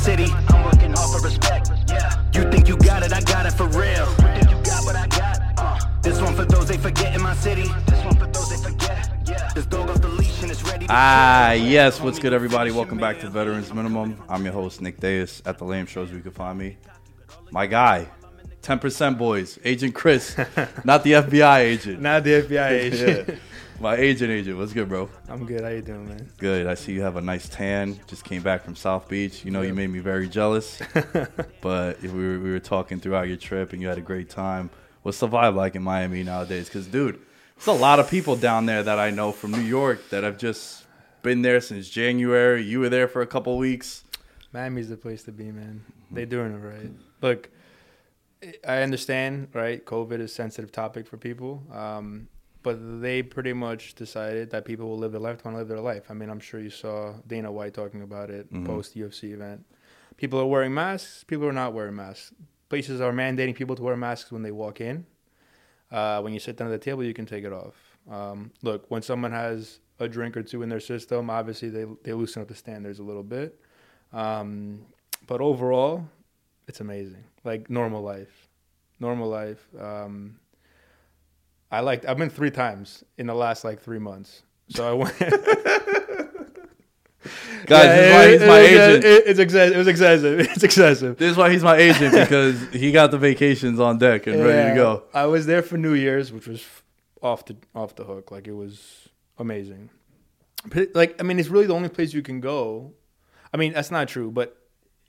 City. I'm working hard for respect. Yeah. You think you got it? I got it for real. You think you got what I got? Uh. This one for those they forget in my city. This one for those they forget. Yeah. This dog off the leash and it's ready. To Ah, chill. yes. What's good, everybody? Welcome back to. Veterans Minimum. I'm your host, Nick Deus. At the Lame Shows, you can find me. My guy, 10% Boys, Agent Chris, not the FBI agent. Not the FBI agent. Yeah. My agent, agent. What's good, bro? I'm good. How you doing, man? Good. I see you have a nice tan. Just came back from South Beach. You know, you made me very jealous. but we were, we were talking throughout your trip, and you had a great time. What's the vibe like in Miami nowadays? Because, dude, there's a lot of people down there that I know from New York that have just been there since January. You were there for a couple weeks. Miami's the place to be, man. They doing it right. Look, I understand, right? COVID is a sensitive topic for people, um, but they pretty much decided that people will live their life, want to live their life. I mean, I'm sure you saw Dana White talking about it post UFC event. People are wearing masks. People are not wearing masks. Places are mandating people to wear masks when they walk in. Uh, when you sit down at the table, you can take it off. Um, look, when someone has a drink or two in their system, obviously they they loosen up the standards a little bit. Um, but overall, it's amazing. Like normal life, normal life. Um, I like. I've been three times in the last like three months. So I went. Guys, this is why he's my it, uh, agent. It, it's excessive. It was excessive. It's excessive. This is why he's my agent because he got the vacations on deck and ready to go. I was there for New Year's, which was off the off the hook. Like it was amazing. But, Like I mean, it's really the only place you can go. I mean, that's not true, but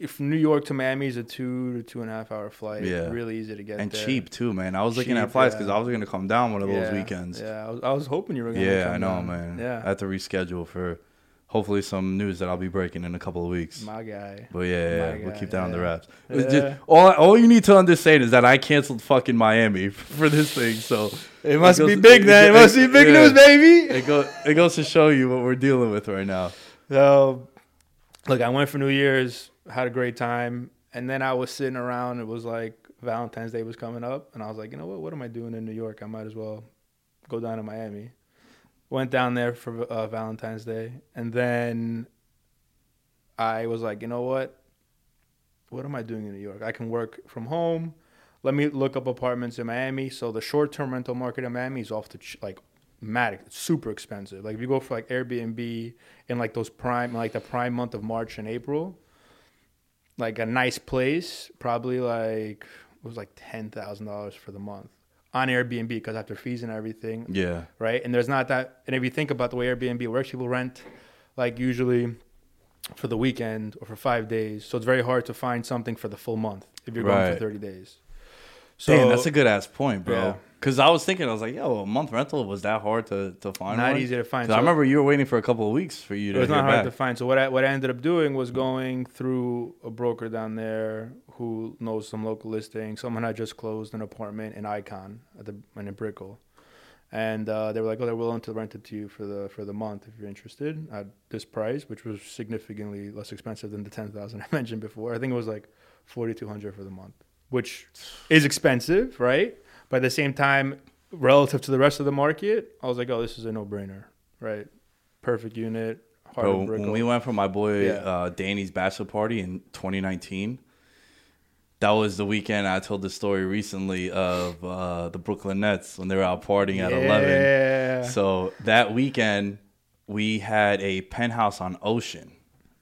if New York to Miami is a two to two and a half hour flight, Yeah. really easy to get And there. cheap too, man. I was looking at flights because yeah. I was gonna come down one of those Yeah, weekends. Yeah, I was, I was hoping you were gonna. Come. Yeah, I know, down. man. I have to reschedule for hopefully some news that I'll be breaking in a couple of weeks. my guy. but yeah, yeah, we'll keep that on the yeah. wraps. Yeah. just- all, all you need to understand is that I canceled fucking Miami for this thing. So It must goes- be big then. It must be big yeah. news, baby. it goes it goes to show you what we're dealing with right now. So, look, I went for New Year's, had a great time, and then I was sitting around. It was like Valentine's Day was coming up, and I was like, you know what? What am I doing in New York? I might as well go down to Miami. Went down there for uh, Valentine's Day, and then I was like, you know what? What am I doing in New York? I can work from home. Let me look up apartments in Miami. So the short-term rental market in Miami is off the ch- like mad, it's super expensive. Like if you go for like Airbnb in like those prime, like the prime month of March and April, like a nice place, probably like it was like ten thousand dollars for the month. on Airbnb because after fees and everything, Yeah. right? And there's not that. And if you think about the way Airbnb works, people rent like usually for the weekend or for five days. So it's very hard to find something for the full month if you're going for 30 days. So Damn, that's a good ass point, bro. Yeah. Because I was thinking, I was like, yo, a month rental was that hard to, to find? Not one? easy to find. 'Cause I remember you were waiting for a couple of weeks for you It to was not hard back. to find. So what I, what I ended up doing was going through a broker down there who knows some local listings. Someone had just closed an apartment in Icon at the in a Brickell, and uh, they were like, "Oh, they're willing to rent it to you for the for the month if you're interested at this price, which was significantly less expensive than the ten thousand I mentioned before. I think it was like forty two hundred for the month, which is expensive, right? But at the same time, relative to the rest of the market, I was like, "Oh, this is a no brainer, right? Perfect unit." Bro, when we went for my boy Yeah. uh, Danny's bachelor party in 2019, that was the weekend I told the story recently of uh, the Brooklyn Nets when they were out partying at 11. Yeah. So that weekend, we had a penthouse on Ocean.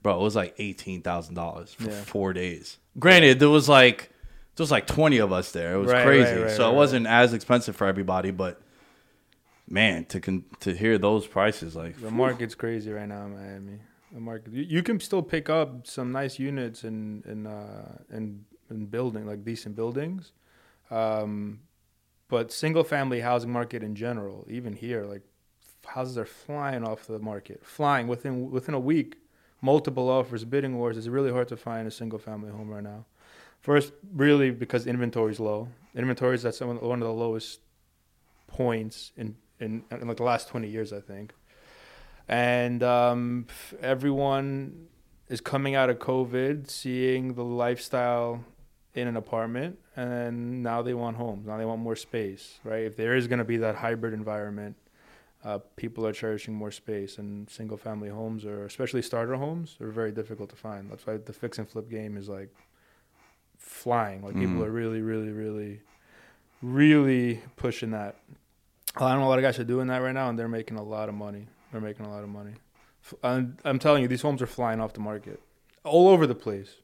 Bro, it was like $18,000 for Yeah. four days. Granted, there was like there was like 20 of us there. It was Right, crazy. right, right, so it wasn't as expensive for everybody, but man, to con- to hear those prices like The market's crazy right now in Miami. The market, you, you can still pick up some nice units in in uh, in, in building like decent buildings, um, but single family housing market in general, even here, like houses are flying off the market, flying within within a week. Multiple offers, bidding wars. It's really hard to find a single family home right now. First, really because inventory is low. Inventory is at one of the lowest points in, in in like the last 20 years, I think. And um, everyone is coming out of COVID, seeing the lifestyle in an apartment, and now they want homes. Now they want more space, right? If there is going to be that hybrid environment, uh, people are cherishing more space, and single-family homes, or especially starter homes, are very difficult to find. That's why the fix and flip game is like flying. Like people Mhm. are really, really, really, really pushing that. I don't know a lot of guys are doing that right now, and they're making a lot of money. They're making a lot of money. I'm, I'm telling you, these homes are flying off the market, all over the place,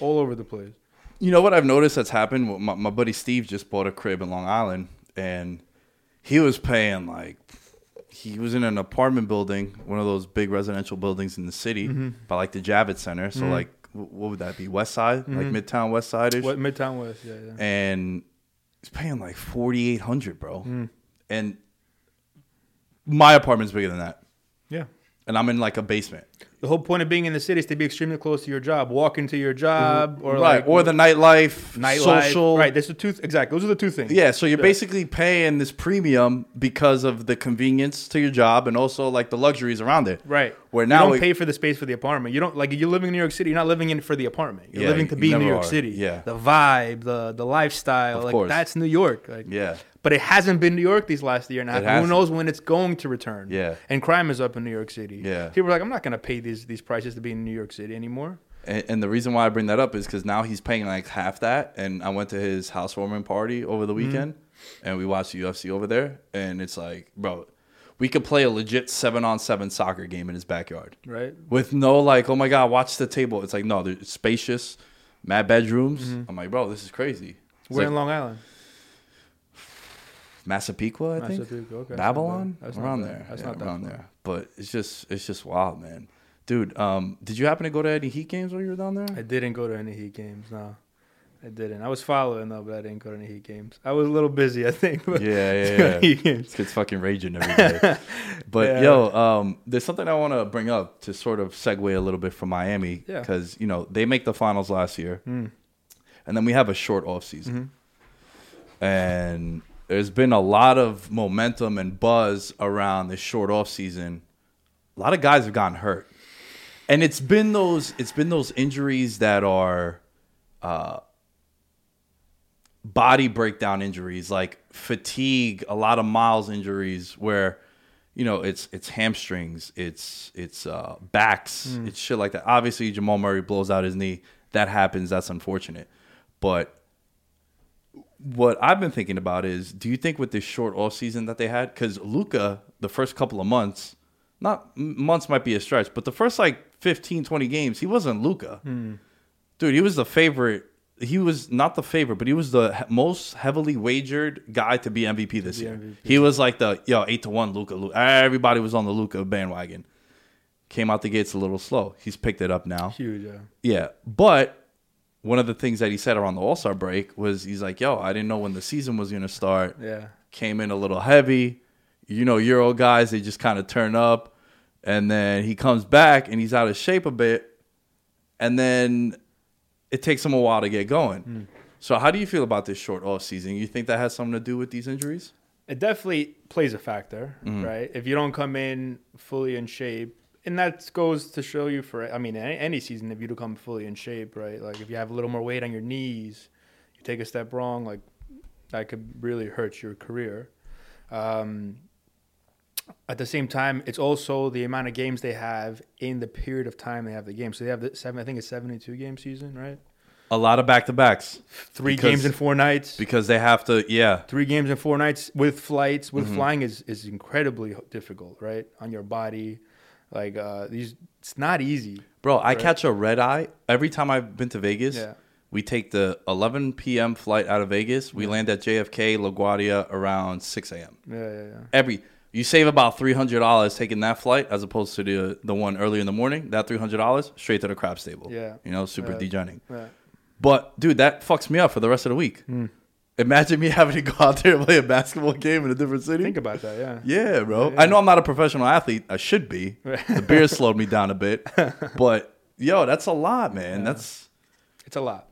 all over the place. You know what I've noticed that's happened? My, my buddy Steve just bought a crib in Long Island, and he was paying like he was in an apartment building, one of those big residential buildings in the city, by like the Javits Center. So like, wh- what would that be? West Side, like Midtown West Side ish, What Midtown West? Yeah, yeah. and he's paying like forty eight hundred, bro. Mm. And my apartment's bigger than that, Yeah. and I'm in like a basement. The whole point of being in the city is to be extremely close to your job, walk into your mm-hmm. job, or right, like or the nightlife, nightlife. social, Right. There's the two. Exactly. Those are the two things. Yeah, so you're Yeah. basically paying this premium because of the convenience to your job and also like the luxuries around it. Right. Where now you don't we- pay for the space for the apartment. You don't like you're living in New York City. You're not living in it for the apartment. You're Yeah, living to be in New York are. City. Yeah. The vibe, the the lifestyle, Of like course. that's New York. Like Yeah. But it hasn't been New York these last year and a half. And Who knows when it's going to return? Yeah. And crime is up in New York City. Yeah. People are like, I'm not gonna pay these these prices to be in New York City anymore. And, and the reason why I bring that up is because now he's paying like half that. And I went to his housewarming party over the Mm-hmm. weekend and we watched the UFC over there. And it's like, bro, we could play a legit seven on seven soccer game in his backyard Right. with no like, oh my God, watch the table. It's like, no, they're spacious, mad bedrooms. I'm like, bro, this is crazy. It's We're like in Long Island. Massapequa, I think. Massapequa, okay, Babylon. That's around there. That's Yeah, not around far. there. But it's just, it's just wild, man. Dude, um, did you happen to go to any Heat games while you were down there? I didn't go to any Heat games. No, I didn't. I was following though, but I didn't go to any Heat games. I was a little busy, I think. but- Yeah, yeah, yeah. This fucking raging every day. But Yeah. yo, um, there's something I want to bring up to sort of segue a little bit from Miami Yeah. because you know they make the finals last year, Mm. and then we have a short off season, Mm-hmm. and there's been a lot of momentum and buzz around this short off season. A lot of guys have gotten hurt, and it's been those it's been those injuries that are uh, body breakdown injuries like fatigue, a lot of miles injuries where you know it's it's hamstrings, it's it's uh, backs, it's shit like that. Obviously, Jamal Murray blows out his knee. That happens. That's unfortunate. But what I've been thinking about is, do you think with this short off season that they had, because Luka, the first couple of months, not months might be a stretch, but the first like 15, 20 games, he wasn't Luka. Hmm. Dude, he was the favorite he was not the favorite, but he was the most heavily wagered guy to be MVP this be year. MVP. He was like the yo eight to one Luka. Everybody was on the Luka bandwagon. Came out the gates a little slow. He's picked it up now. Huge. Yeah. Yeah, but one of the things that he said around the All Star break was he's like, "Yo, I didn't know when the season was gonna start. Yeah. Came in a little heavy. You know, Euro guys they just kind of turn up, and then he comes back and he's out of shape a bit, and then it takes him a while to get going. So, how do you feel about this short off season? You think that has something to do with these injuries? It definitely plays a factor, Mm-hmm. right? If you don't come in fully in shape, and that goes to show you for, I mean, any, any season, if you don't come fully in shape, right? Like if you have a little more weight on your knees, you take a step wrong, like that could really hurt your career. Um, at the same time, it's also the amount of games they have in the period of time they have the game. So they have the seven, I think it's seventy-two game season, right? A lot of back to backs Three Because- games in four nights. because they have to. Yeah, three games in four nights with flights with Mm-hmm. flying is is incredibly difficult right on your body like uh these it's not easy Bro, I Right. catch a red eye every time I've been to Vegas. Yeah. We take the 11 p.m. flight out of Vegas. We land at JFK LaGuardia around 6 a.m. yeah yeah yeah Every you save about three hundred dollars taking that flight as opposed to the the one earlier in the morning. That three hundred dollars straight to the craps table. Yeah. you know, super Yeah. degenerating. yeah But dude, that fucks me up for the rest of the week. Hmm. Imagine me having to go out there and play a basketball game in a different city. think about that yeah Yeah, bro. I know I'm not a professional athlete. I should be. the beer slowed me down a bit. But yo, that's a lot, man. That's it's a lot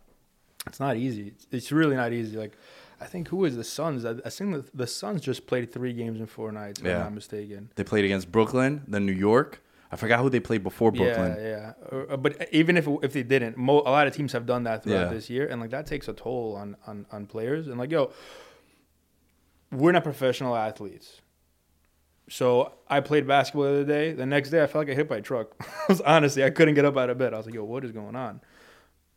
it's not easy it's, it's really not easy like I think who is the Suns? I, I think the, the Suns just played three games in four nights. If Yeah. I'm not mistaken. they played against Brooklyn, then New York. I forgot who they played before Brooklyn. Yeah, yeah. Uh, but even if if they didn't, mo- a lot of teams have done that throughout Yeah. this year, and like that takes a toll on on on players. And like, yo, we're not professional athletes. So I played basketball the other day. The next day, I felt like I hit by a truck. Honestly, I couldn't get up out of bed. I was like, yo, what is going on?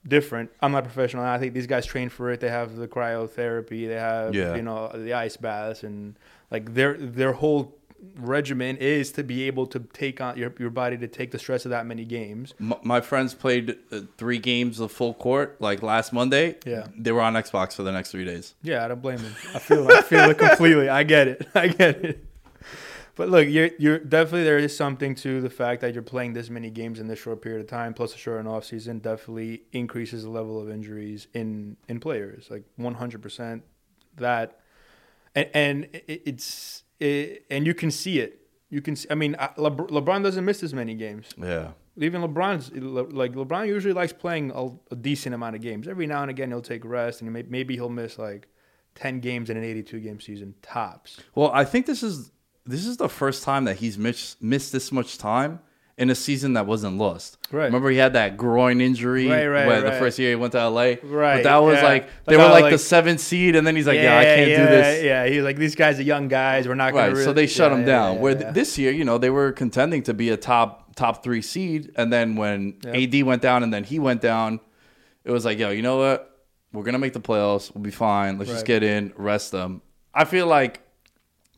Different. I'm not a professional athlete. These guys train for it. They have the cryotherapy. They have Yeah. you know the ice baths and like their their whole regimen is to be able to take on your your body to take the stress of that many games. M- my friends played uh, three games of full court like last Monday. Yeah. They were on Xbox for the next three days. Yeah, I don't blame them. I feel I feel it completely. I get it. I get it. But look, you're you're definitely there is something to the fact that you're playing this many games in this short period of time, plus a short and off season, definitely increases the level of injuries in in players. Like 100 percent that, and and it, it's it, and you can see it. You can. See, I mean, Lebr- LeBron doesn't miss as many games. Yeah. Even LeBron's like LeBron usually likes playing a, a decent amount of games. Every now and again he'll take rest and may, maybe he'll miss like ten games in an eighty-two game season tops. Well, I think this is this is the first time that he's missed missed this much time in a season that wasn't lost. Right. Remember he had that groin injury Right, right, when the first year he went to LA. Right, But that was yeah. like they Like were like, like- the seventh seed, and then he's like, "Yeah, I can't yeah, do this." Yeah, he's like these guys are young guys. We're not. Right. Really, so they shut yeah, him yeah, down. yeah, Where yeah. th- this year, you know, they were contending to be a top top three seed, and then when. AD went down and then he went down, it was like, yo, you know what? We're gonna make the playoffs. We'll be fine. Let's just get in, rest them. I feel like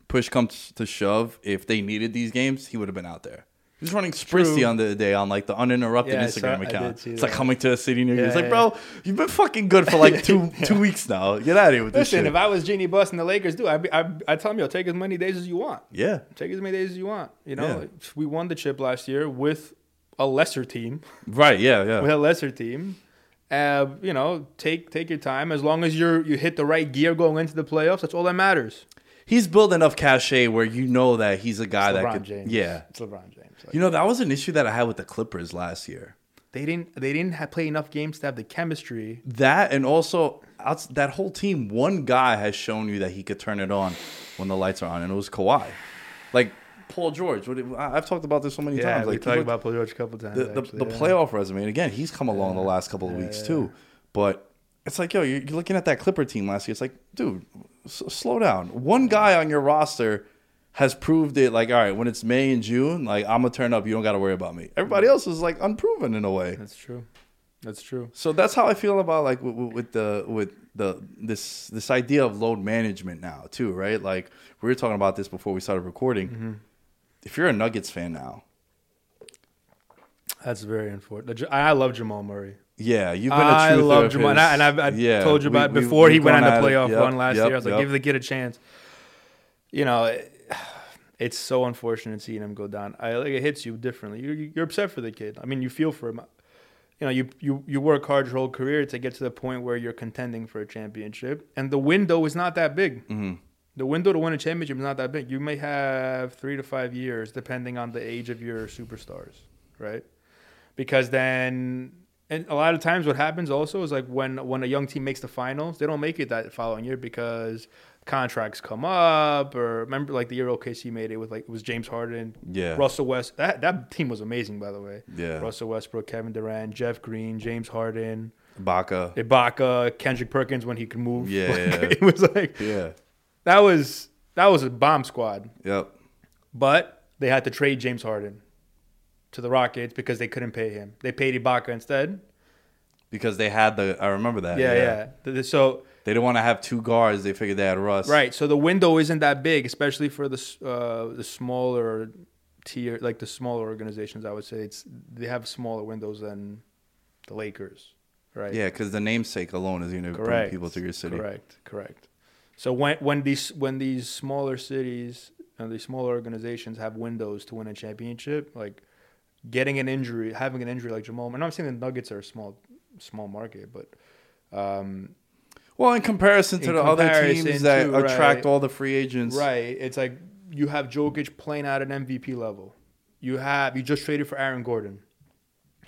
push comes to shove, if they needed these games, he would have been out there. He was running Spristy on the day on like the uninterrupted Yeah, I saw- Instagram I account. see It's like that. coming to a city near you. Yeah, It's like, yeah. bro, you've been fucking good for like two two weeks now. Get out of here with this Listen, shit. if I was Jeanie Buss and the Lakers, do I? I I tell him, yo, take as many days as you want. yeah. Take as many days as you want. You know, Yeah. we won the chip last year with a lesser team. Right. Yeah. Yeah. with a lesser team. Uh, you know, take take your time. As long as you're you hit the right gear going into the playoffs, that's all that matters. he's built enough cachet where you know that he's a guy that LeBron could. James. Yeah, it's LeBron James. Like, you know that was an issue that I had with the Clippers last year. they didn't they didn't have, play enough games to have the chemistry. That and also that whole team. One guy has shown you that he could turn it on when the lights are on, and it was Kawhi. Like Paul George. I've talked about this so many Yeah, times. we talked about Paul George a couple times. the, the, actually, the yeah. playoff resume. And again, he's come along the last couple of weeks too. But it's like, yo, you're, you're looking at that Clipper team last year. It's like, dude, s- slow down. One guy on your roster has proved it. Like, all right, when it's May and June, like I'm gonna turn up. You don't got to worry about me. Everybody else is like unproven in a way. That's true. That's true. So that's how I feel about like with, with- the with the this this idea of load management now too, right? Like we were talking about this before we started recording. Mm-hmm. If you're a Nuggets fan now, That's very unfortunate. I love Jamal Murray. Yeah, you've been a I love Jamal, and. I, and I've, I've Yeah, told you about we- before he we've went on the playoff Yep, run last yep, year. I was like, yep. give the kid a chance. You know, it's so unfortunate seeing him go down. I like it hits you differently. You're, you're upset for the kid. I mean, you feel for him. You know, you, you you work hard your whole career to get to the point where you're contending for a championship, and the window is not that big. hmm The window to win a championship is not that big. You may have three to five years, depending on the age of your superstars, right? Because then, and a lot of times, what happens also is like when when a young team makes the finals, they don't make it that following year because contracts come up. Or remember, like the year OKC made it with like it was James Harden, Yeah. Russell West. That that team was amazing, by the way. Yeah. Russell Westbrook, Kevin Durant, Jeff Green, James Harden, Ibaka. Ibaka, Kendrick Perkins when he could move. Yeah, Like, yeah. it was like Yeah. that was that was a bomb squad. Yep. But they had to trade James Harden to the Rockets because they couldn't pay him. They paid Ibaka instead. Because they had the. I remember that. Yeah, yeah. Th- So They didn't want to have two guards. They figured they had Russ. right, so the window isn't that big, especially for the uh, the smaller tier, like the smaller organizations. I would say it's they have smaller windows than the Lakers, right? Yeah, because the namesake alone is going to bring people to your city. Correct, correct. So when when these when these smaller cities and these smaller organizations have windows to win a championship, like getting an injury, having an injury like Jamal, and I'm saying the Nuggets are a small small market, but um, Well, in comparison to In the other teams that to, attract right. all the free agents. right, it's like you have Jokic playing at an MVP level. You have you just traded for Aaron Gordon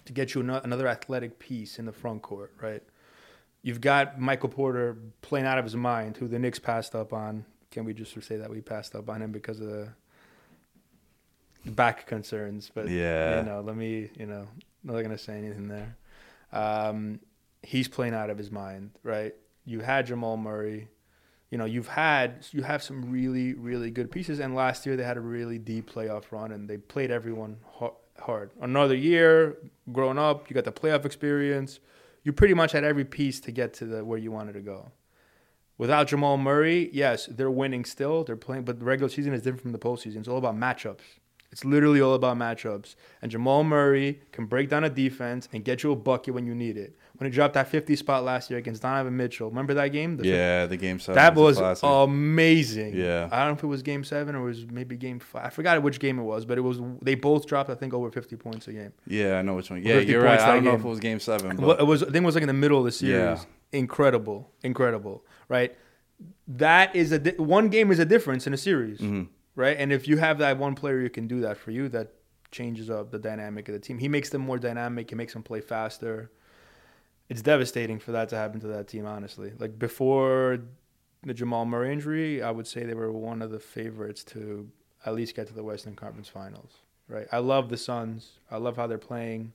to get you another athletic piece in the front court, right? You've got Michael Porter playing out of his mind, who the Knicks passed up on. Can we just say that we passed up on him because of the back concerns? But Yeah. you know, let me, you know, not gonna say anything there. Um, he's playing out of his mind, right? You had Jamal Murray. You know, you've had you have some really really good pieces, and last year they had a really deep playoff run, and they played everyone hard. Another year, growing up, you got the playoff experience. You pretty much had every piece to get to the where you wanted to go. Without Jamal Murray, yes, they're winning still. They're playing, but the regular season is different from the postseason. It's all about matchups. It's literally all about matchups. And Jamal Murray can break down a defense and get you a bucket when you need it. When he dropped that 50 spot last year against Donovan Mitchell, remember that game? The Yeah, the game seven. that a was amazing. Yeah. I don't know if it was game seven or it was maybe game five. I forgot which game it was, but it was. They both dropped, I think, over 50 points a game. yeah, I know which one. Yeah, 50 you're right. I don't know if it was game seven. But it was. I think it was like in the middle of the series. Yeah. Incredible, incredible. Right. That is a di- one game is a difference in a series. Mhm. Right. And if you have that one player who can do that for you, that changes up the dynamic of the team. He makes them more dynamic. He makes them play faster. It's devastating for that to happen to that team. Honestly, like before the Jamal Murray injury, I would say they were one of the favorites to at least get to the Western Conference Finals. Right. I love the Suns. I love how they're playing.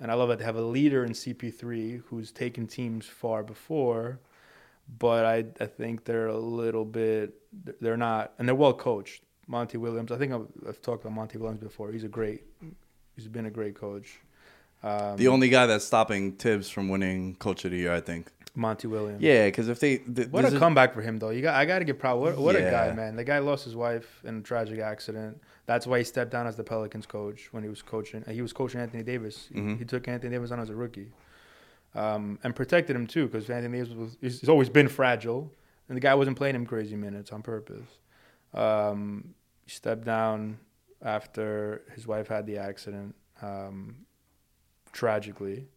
And I love that they have a leader in CP3 who's taken teams far before, but I I think they're a little bit they're not and they're well coached. Monty Williams, I think I've, I've talked about Monty Williams before. He's a great, he's been a great coach. Um, the only guy that's stopping Thibs from winning Coach of the Year, I think. Monty Williams. Yeah, because if they, th- What a a- comeback for him though. You got I got to give proud. What, what a guy, man. The guy lost his wife in a tragic accident. That's why he stepped down as the Pelicans coach when he was coaching. He was coaching Anthony Davis. He- Mhm. He, took Anthony Davis on as a rookie, um, and protected him too because Anthony Davis was he's he's always been fragile, and the guy wasn't playing him crazy minutes on purpose. Um, stepped down after his wife had the accident, um, tragically,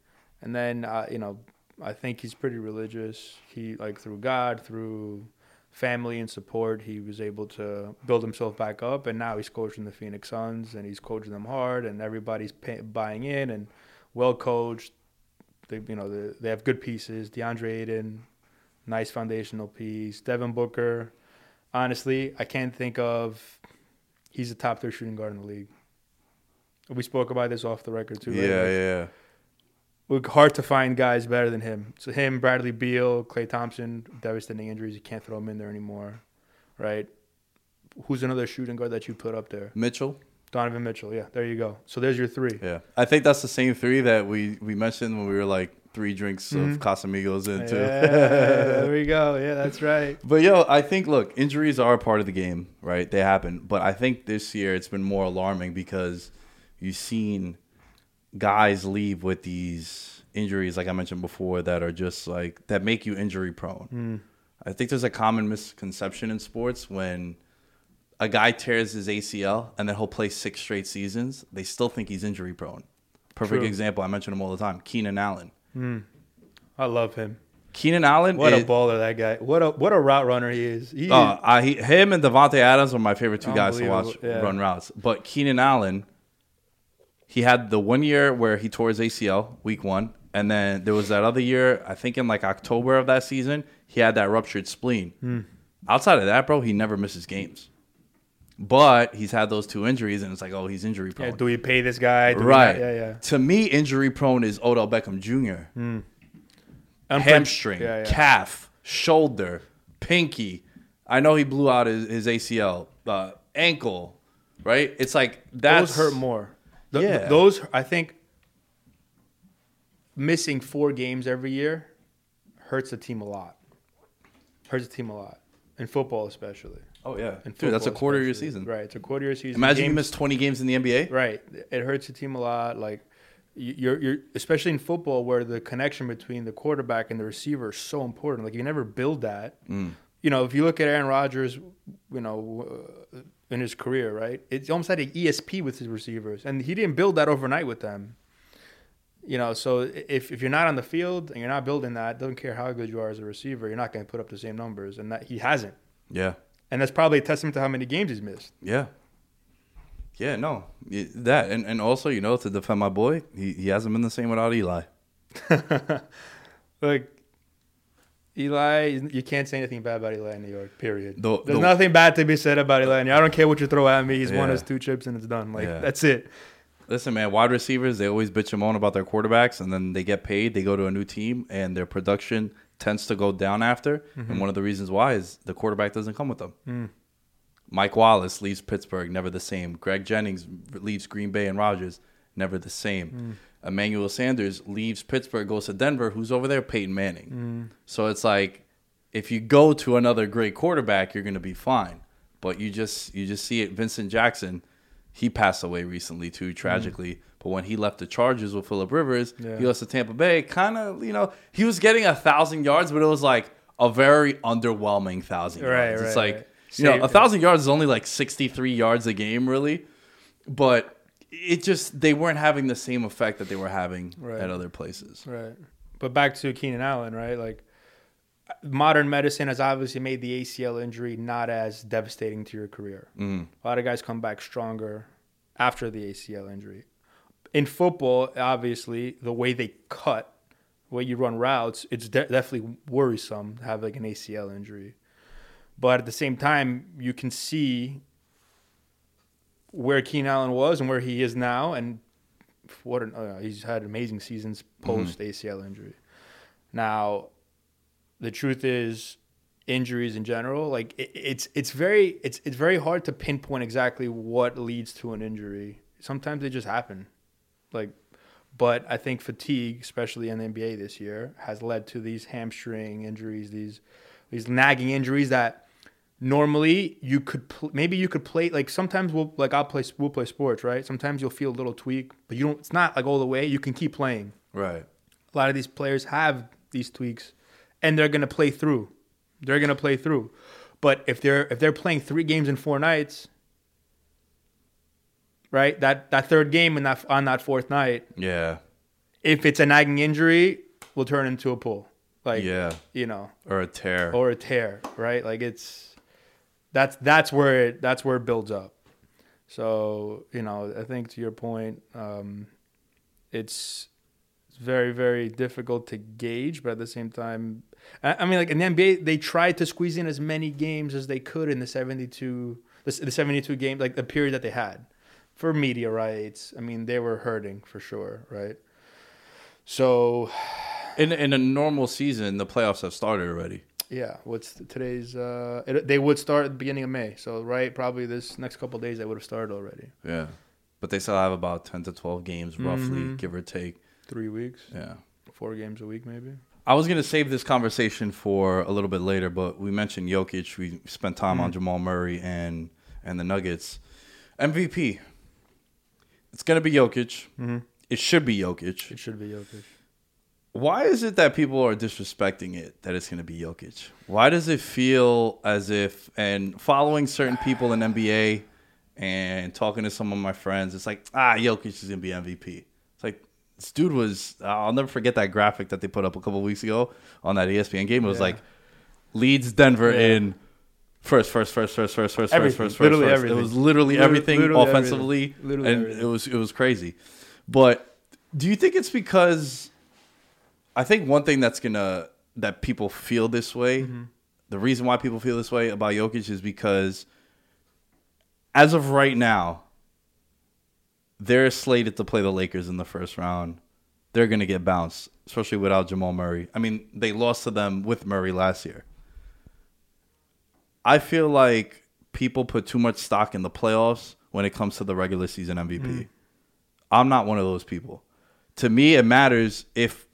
and then uh, you know I think he's pretty religious. He like through God, through family and support, he was able to build himself back up. And now he's coaching the Phoenix Suns, and he's coaching them hard, and everybody's pay, buying in and well coached. They you know they, they have good pieces. DeAndre Ayton, nice foundational piece. Devin Booker, honestly, I can't think of. He's a top three shooting guard in the league. We spoke about this off the record too. right? yeah, yeah. Hard to find guys better than him. So him, Bradley Beal, Klay Thompson, devastating injuries. You can't throw him in there anymore, right? Who's another shooting guard that you put up there? Mitchell. Donovan Mitchell. Yeah, there you go. So there's your three. Yeah, I think that's the same three that we we mentioned when we were like three drinks Mhm. of Casamigos into. Yeah, there we go. Yeah, that's right. But yo, I think look, injuries are a part of the game, right? They happen. But I think this year it's been more alarming because you've seen guys leave with these injuries, like I mentioned before, that are just like that make you injury prone. Hmm. I think there's a common misconception in sports when a guy tears his ACL and then he'll play six straight seasons, they still think he's injury prone. Perfect True. example. I mention him all the time. Keenan Allen. I love him. Keenan Allen. What is, a baller that guy. What a what a route runner he is. He Uh, I, he, him and Davante Adams are my favorite two guys to watch yeah. run routes. But Keenan Allen, he had the one year where he tore his ACL, week one, and then there was that other year, I think in like October of that season, he had that ruptured spleen. Hmm. Outside of that, bro, he never misses games. But he's had those two injuries, and it's like, oh, he's injury prone. yeah, do we pay this guy? Do right. Yeah, yeah. To me, injury prone is Odell Beckham Jr. Unpre- hamstring, Yeah, yeah. calf, shoulder, pinky. I know he blew out his, his ACL, uh, ankle, right? It's like that's those hurt more. Th- th- Yeah. those I think missing four games every year hurts the team a lot. Hurts the team a lot in football, especially. Oh yeah, In dude, that's a quarter of your season. Right, it's a quarter of your season. Imagine you Games- miss twenty games in the NBA. Right, it hurts the team a lot. Like you- you're, you're especially in football where the connection between the quarterback and the receiver is so important. Like you never build that. You know, if you look at Aaron Rodgers, you know, uh, in his career, right? It's almost had an ESP with his receivers, and he didn't build that overnight with them. You know, so if, if you're not on the field and you're not building that, doesn't care how good you are as a receiver, you're not going to put up the same numbers, and that he hasn't. Yeah, And that's probably a testament to how many games he's missed. yeah, yeah. No, that and, and also you know to defend my boy, he he hasn't been the same without Eli. Like Eli, you can't say anything bad about Eli in New York. Period. The- There's the- nothing bad to be said about Eli. I don't care what you throw at me. He's won Yeah. his two chips and it's done. Like Yeah. that's it. Listen, man, wide receivers, they always bitch and moan about their quarterbacks, and then they get paid, they go to a new team, and their production tends to go down after. Mm-hmm. And one of the reasons why is the quarterback doesn't come with them. Mm. Mike Wallace leaves Pittsburgh, never the same. Greg Jennings leaves Green Bay and Rodgers, never the same. Mm. Emmanuel Sanders leaves Pittsburgh, goes to Denver. Who's over there? Peyton Manning. Mm. So it's like, if you go to another great quarterback, you're going to be fine. But you just you just see it. Vincent Jackson, he passed away recently too, tragically. But when he left the Chargers with Philip Rivers, Yeah. he lost to Tampa Bay. Kind of, you know, he was getting a thousand yards, but it was like a very underwhelming thousand Right, yards. it's right, like right. you know, a thousand yards is only like sixty three yards a game, really. But it just they weren't having the same effect that they were having Right. at other places. Right. But back to Keenan Allen, right? Like modern medicine has obviously made the ACL injury not as devastating to your career. Mm. A lot of guys come back stronger after the ACL injury. In football, obviously, the way they cut, the way you run routes, it's de- definitely worrisome to have like an ACL injury. But at the same time, you can see where Keenan Allen was and where he is now, and what an, uh, he's had amazing seasons post ACL injury. Now, the truth is, injuries in general, like it, it's it's very it's it's very hard to pinpoint exactly what leads to an injury. Sometimes they just happen, like. But I think fatigue, especially in the NBA this year, has led to these hamstring injuries, these these nagging injuries that normally you could pl- maybe you could play like sometimes we'll like I'll play we'll play sports right sometimes you'll feel a little tweak but you don't it's not like all the way you can keep playing Right. a lot of these players have these tweaks and they're going to play through they're going to play through but if they're if they're playing 3 games in 4 nights right that that third game and that on that fourth night Yeah. if it's a nagging injury will turn into a pull like yeah. you know Or a tear. or a tear, right? Like it's that's that's where it that's where it builds up. So you know, I think to your point, um, it's it's very very difficult to gauge, but at the same time, I, I mean, like in the NBA, they tried to squeeze in as many games as they could in the seventy two the, the seventy two game like the period that they had for media rights. I mean, they were hurting for sure, right? So in in a normal season, the playoffs have started already. Yeah, what's today's? Uh, it, they would start at the beginning of May, so right, probably this next couple of days they would have started already. Yeah. But they still have about ten to twelve games, roughly, Mhm. give or take. Three weeks, Yeah. four games a week, maybe. I was gonna save this conversation for a little bit later, but we mentioned Jokic. We spent time on Jamal Murray and and the Nuggets. MVP. It's gonna be Jokic. Mhm. It should be Jokic. It should be Jokic. Why is it that people are disrespecting it that it's going to be Jokic? Why does it feel as if, and following certain people in NBA and talking to some of my friends, it's like, ah, Jokic is going to be MVP. It's like, this dude was, I'll never forget that graphic that they put up a couple weeks ago on that ESPN game. It was Yeah. like, leads Denver Yeah. in first, first, first, first, first, first, Everything. first, first, Literally first. everything. It was literally Literally- everything literally offensively, everything. Literally and everything. it was it was crazy. But do you think it's because I think one thing that's gonna that people feel this way, Mm-hmm. the reason why people feel this way about Jokic is because as of right now, they're slated to play the Lakers in the first round. They're gonna get bounced, especially without Jamal Murray. I mean, they lost to them with Murray last year. I feel like people put too much stock in the playoffs when it comes to the regular season MVP. I'm not one of those people. To me, it matters if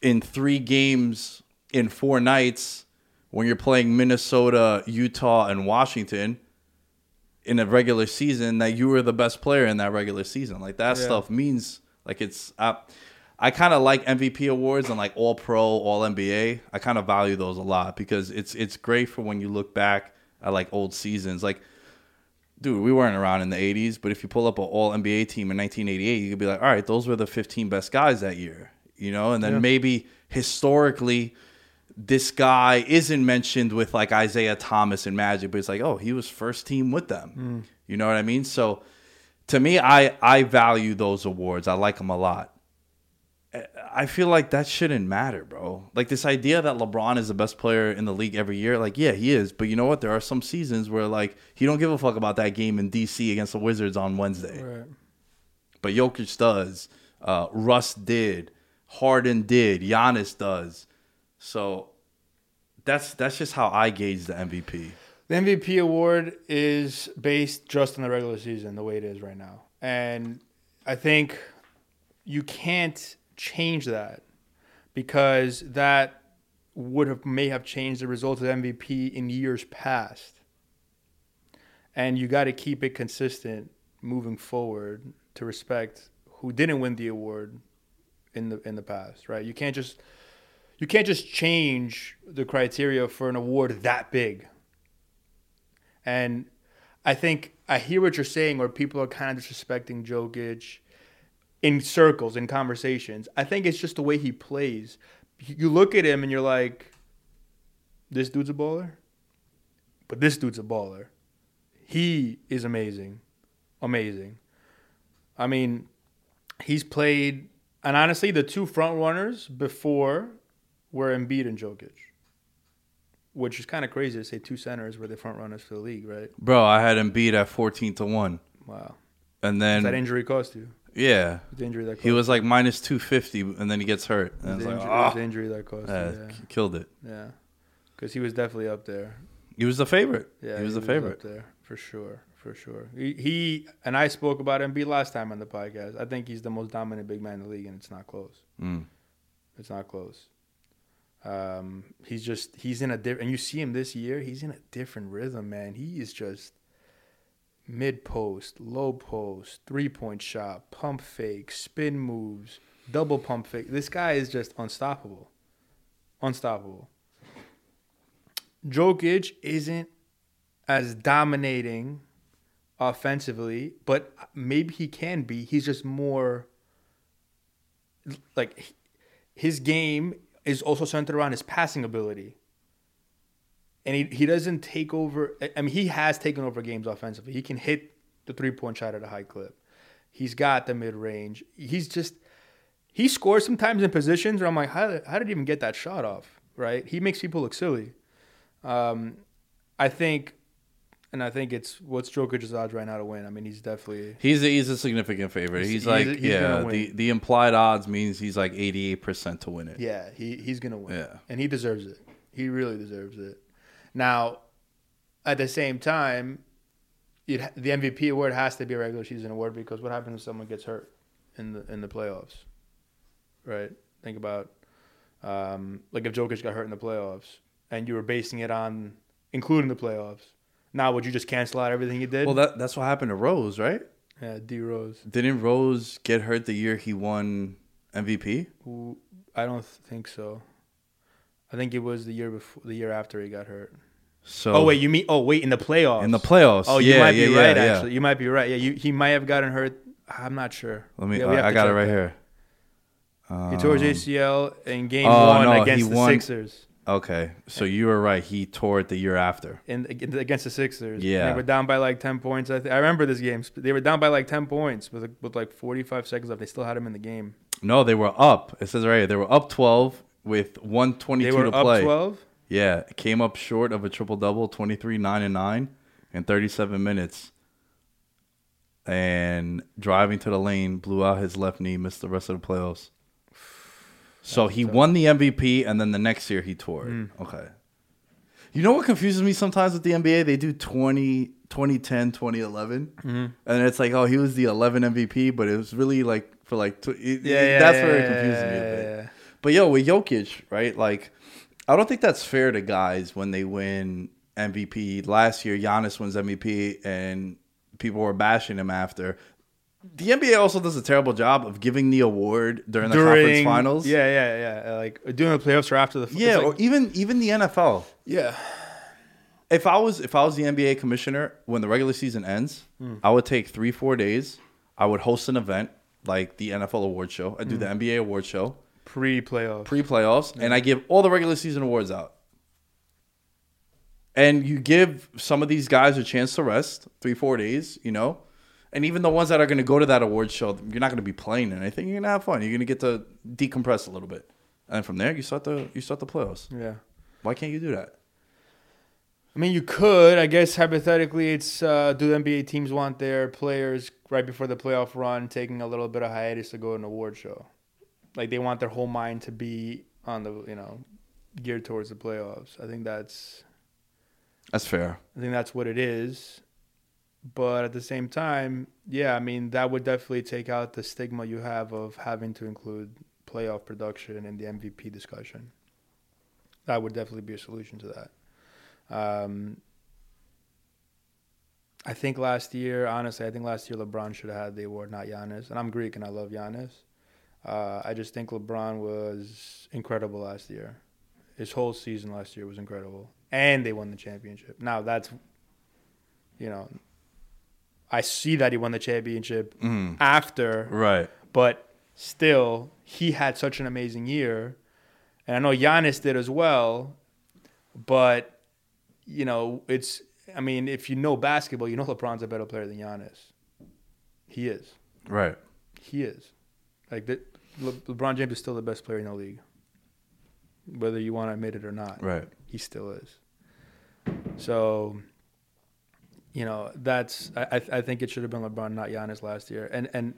in three games in four nights, when you're playing Minnesota, Utah, and Washington in a regular season, that you were the best player in that regular season. Like that Yeah. stuff means like it's. Uh, I kind of like MVP awards and like All Pro, All NBA. I kind of value those a lot because it's it's great for when you look back at like old seasons. Like dude, we weren't around in the 80s, but if you pull up an all NBA team in 1988, you could be like, all right, those were the 15 best guys that year, you know? And then Yeah. maybe historically, this guy isn't mentioned with like Isiah Thomas and Magic, but it's like, oh, he was first team with them. Mm. You know what I mean? So to me, I, I value those awards. I like them a lot. I feel like that shouldn't matter, bro. Like this idea that LeBron is the best player in the league every year, like yeah, he is. But you know what? There are some seasons where like he don't give a fuck about that game in DC against the Wizards on Wednesday. Right. But Jokic does. Uh, Russ did. Harden did. Giannis does. So that's that's just how I gauge the MVP. The MVP award is based just on the regular season, the way it is right now. And I think you can't change that because that would have may have changed the result of MVP in years past. And you got to keep it consistent moving forward to respect who didn't win the award in the in the past, right? You can't just you can't just change the criteria for an award that big. And I think I hear what you're saying, where people are kind of disrespecting Jokic in circles, in conversations. I think it's just the way he plays. You look at him and you're like, this dude's a baller, but this dude's a baller. He is amazing, amazing. I mean, he's played, and honestly, the two front runners before were Embiid and Jokic, which is kind of crazy to say two centers were the front runners for the league, right? Bro, I had beat at 14 to 1. Wow. And Does that injury cost you? Yeah, The injury that he was like minus 250 and then he gets hurt. It And was the like, injury, it was ah, the injury that you. Yeah. k- killed it. Yeah. Because he was definitely up there. He was the favorite. Yeah, he was the up favorite. there for sure, for sure. He, he and I spoke about Embiid last time on the podcast. I think he's the most dominant big man in the league, and it's not close. Mm. It's not close. Um, he's just he's in a different. And you see him this year. He's in a different rhythm, man. He is just mid post, low post, three point shot, pump fake, spin moves, double pump fake. This guy is just unstoppable. Unstoppable. Jokic isn't as dominating offensively, but maybe he can be. He's just more like his game is also centered around his passing ability. And he, he doesn't take over. I mean, he has taken over games offensively. He can hit the three point shot at a high clip. He's got the mid range. He's just, he scores sometimes in positions where I'm like, how, how did he even get that shot off? Right? He makes people look silly. Um, I think, and I think it's what's Jokic's odds right now to win. I mean, he's definitely He's a, he's a significant favorite. He's- He's, like he's- yeah. The the implied odds means he's like 88 percent to win it. Yeah, he he's gonna win. Yeah. and he deserves it. He really deserves it. Now, at the same time, it, the MVP award has to be a regular season award because what happens if someone gets hurt in the in the playoffs, right? Think about um, like if Jokic got hurt in the playoffs and you were basing it on including the playoffs. Now, would you just cancel out everything you did? Well, that that's what happened to Rose, right? yeah, D Rose. Didn't Rose get hurt the year he won MVP? I don't think so. I think it was the year before, the year after he got hurt. So Oh wait, you mean? Oh wait, in the playoffs. in the playoffs. Oh, you yeah, might yeah, be yeah, right. Actually, you might be right. Yeah, you, he might have gotten hurt. I'm not sure. Let me. I, I got it right that. here. He tore his Um, ACL in Game oh, One no, against he the won- Sixers. Okay, so you were right. He tore it the year after. In, against the Sixers. Yeah. they were down by like ten points. I, th- I remember this game. They were down by like ten points with with like 45 seconds left. They still had him in the game. No, they were up. It says right here they were up 12 with They 122 were to up play. 12. Yeah, came up short of a triple double, 23 9 and 9 in 37 minutes. And driving to the lane, blew out his left knee, missed the rest of the playoffs. So he won the MVP and then the next year he tore it. Hmm. Okay. You know what confuses me sometimes with the NBA? They do 20 2010, 2011. Mm-hmm. And it's like, oh, he was the 11 MVP, but it was really like for like tw- Yeah, it- yeah, that's yeah, where it yeah, confuses me a yeah, bit. But yo, with Jokic, right? Like, I don't think that's fair to guys when they win MVP. Last year, Giannis wins MVP, and people were bashing him after. The NBA also does a terrible job of giving the award during the conference finals. Yeah, yeah, yeah. Like doing the playoffs or after the. it's yeah, like- or even even the NFL. yeah. If I was if I was the NBA commissioner when the regular season ends, Hmm. I would take three four days. I would host an event like the NFL award show. I do the Hmm. NBA award show. Pre-playoffs. pre playoffs, and I give all the regular season awards out. And you give some of these guys a chance to rest three, four days, you know? And even the ones that are going to go to that award show, you're not going to be playing anything. You're going to have fun. You're going to get to decompress a little bit. And from there, you start the you start the playoffs. yeah. Why can't you do that? I mean, you could. I guess hypothetically, it's uh, do the NBA teams want their players right before the playoff run taking a little bit of hiatus to go to an award show? Like they want their whole mind to be on the you know geared towards the playoffs. I think that's That's fair. I think that's what it is. But at the same time, yeah, I mean that would definitely take out the stigma you have of having to include playoff production in the MVP discussion. That would definitely be a solution to that. Um, I think last year, honestly, I think last year LeBron should have had the award, not Giannis. And I'm Greek and I love Giannis. Uh, I just think LeBron was incredible last year. His whole season last year was incredible, and they won the championship. Now that's, you know, I see that he won the championship Mm. after, Right. but still, he had such an amazing year, and I know Giannis did as well. But you know, it's. I mean, if you know basketball, you know LeBron's a better player than Giannis. He is. Right. He is. Like the, Le, LeBron James is still the best player in the league. Whether you want to admit it or not, Right. he still is. So, you know, that's I I, think it should have been LeBron, not Giannis last year. And and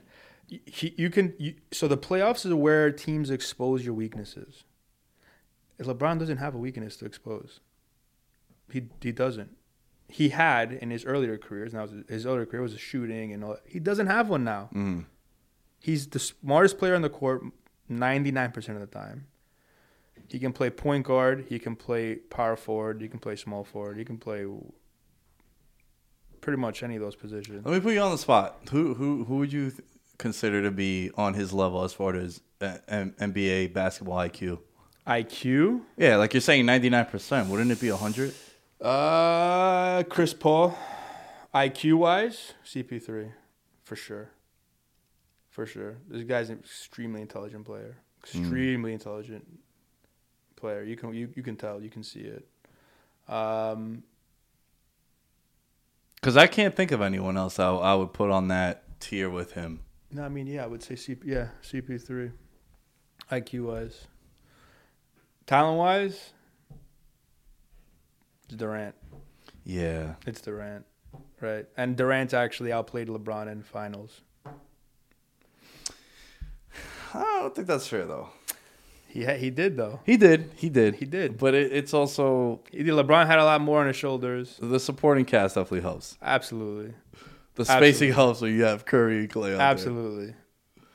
he, you can you, so the playoffs is where teams expose your weaknesses. LeBron doesn't have a weakness to expose. He he doesn't. He had in his earlier careers. Now his earlier career was a shooting and all. He doesn't have one now. Mm. He's the smartest player on the court 99% of the time. He can play point guard, he can play power forward, he can play small forward, he can play pretty much any of those positions. Let me put you on the spot. Who who who would you th- consider to be on his level as far as uh, M- NBA basketball IQ? IQ? Yeah, like you're saying, 99%. Wouldn't it be 100? Uh, Chris Paul. IQ wise, CP3 for sure. For sure. This guy's an extremely intelligent player. Extremely intelligent player. You can you, you can tell, you can see it. Um, Because I can't think of anyone else I, I would put on that tier with him. No, I mean, yeah, I would say CP, yeah, CP3. IQ wise. Talent wise, it's Durant. Yeah. It's Durant. Right. And Durant actually outplayed LeBron in finals. I don't think that's fair, though. He ha- he did though. He did. He did. He did. But it, it's also. LeBron had a lot more on his shoulders. the supporting cast definitely helps. Absolutely. The Absolutely. spacing helps when you have Curry and Klay out there. Absolutely.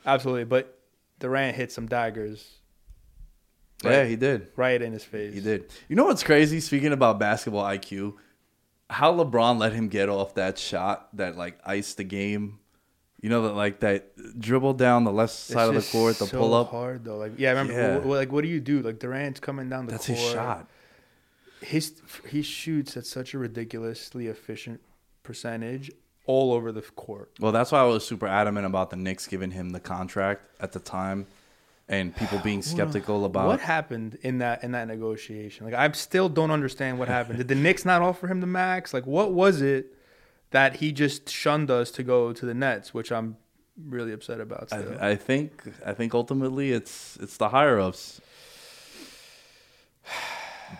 Absolutely. But Durant hit some daggers Yeah, he did. right in his face. He did. You know what's crazy? Speaking about basketball IQ, how LeBron let him get off that shot that like iced the game. You know that like that dribble down the left side of the court, the so pull up. hard though. Like yeah, I remember. Yeah. wh- wh- like what do you do? Like Durant's coming down the court. That's court. his shot. His he shoots at such a ridiculously efficient percentage all over the court. Well, that's why I was super adamant about the Knicks giving him the contract at the time, and people being skeptical about. what happened in that in that negotiation? Like I still don't understand what happened. Did the Knicks not offer him the max? Like what was it that he just shunned us to go to the Nets, which I'm really upset about. Still. I, I think I think ultimately it's it's the higher ups.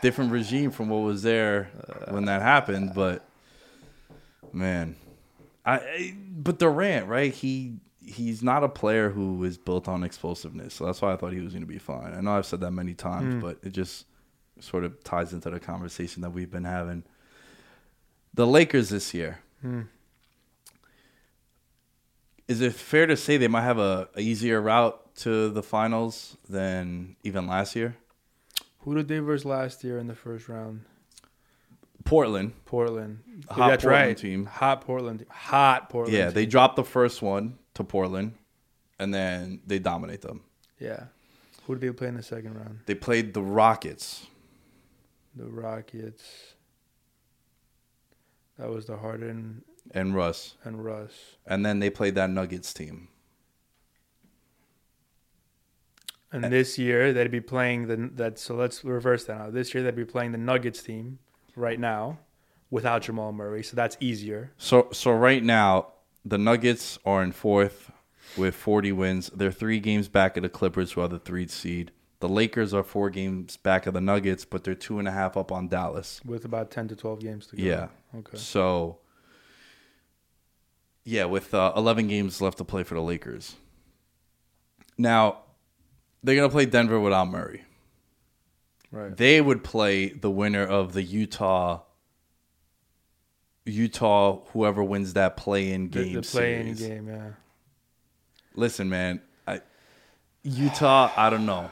Different regime from what was there uh, when that happened, but man, I, I but Durant, right? He he's not a player who is built on explosiveness, so that's why I thought he was going to be fine. I know I've said that many times, mm. but it just sort of ties into the conversation that we've been having. The Lakers this year. Is it fair to say they might have a, a easier route to the finals than even last year? Who did they verse last year in the first round? Portland. Portland. Yeah, hot that's Portland right. team. Hot Portland. Hot Portland. Yeah, team. they dropped the first one to Portland, and then they dominate them. Yeah. Who did they play in the second round? They played the Rockets. The Rockets. That was the Harden and Russ, and Russ. and then they played that Nuggets team. And this year they'd be playing the that. So let's reverse that now. This year they'd be playing the Nuggets team right now without Jamal Murray. So that's easier. So so right now the Nuggets are in fourth with 40 wins. They're three games back of the Clippers, who are the three seed. The Lakers are four games back of the Nuggets, but they're two and a half up on Dallas. with about 10 to 12 games to go. Yeah. Okay. So, yeah, with uh, 11 games left to play for the Lakers. Now, they're going to play Denver without Murray. Right. They would play the winner of the Utah, Utah, whoever wins that play-in The, game the play-in series. game, yeah. Listen, man, I, Utah, I don't know.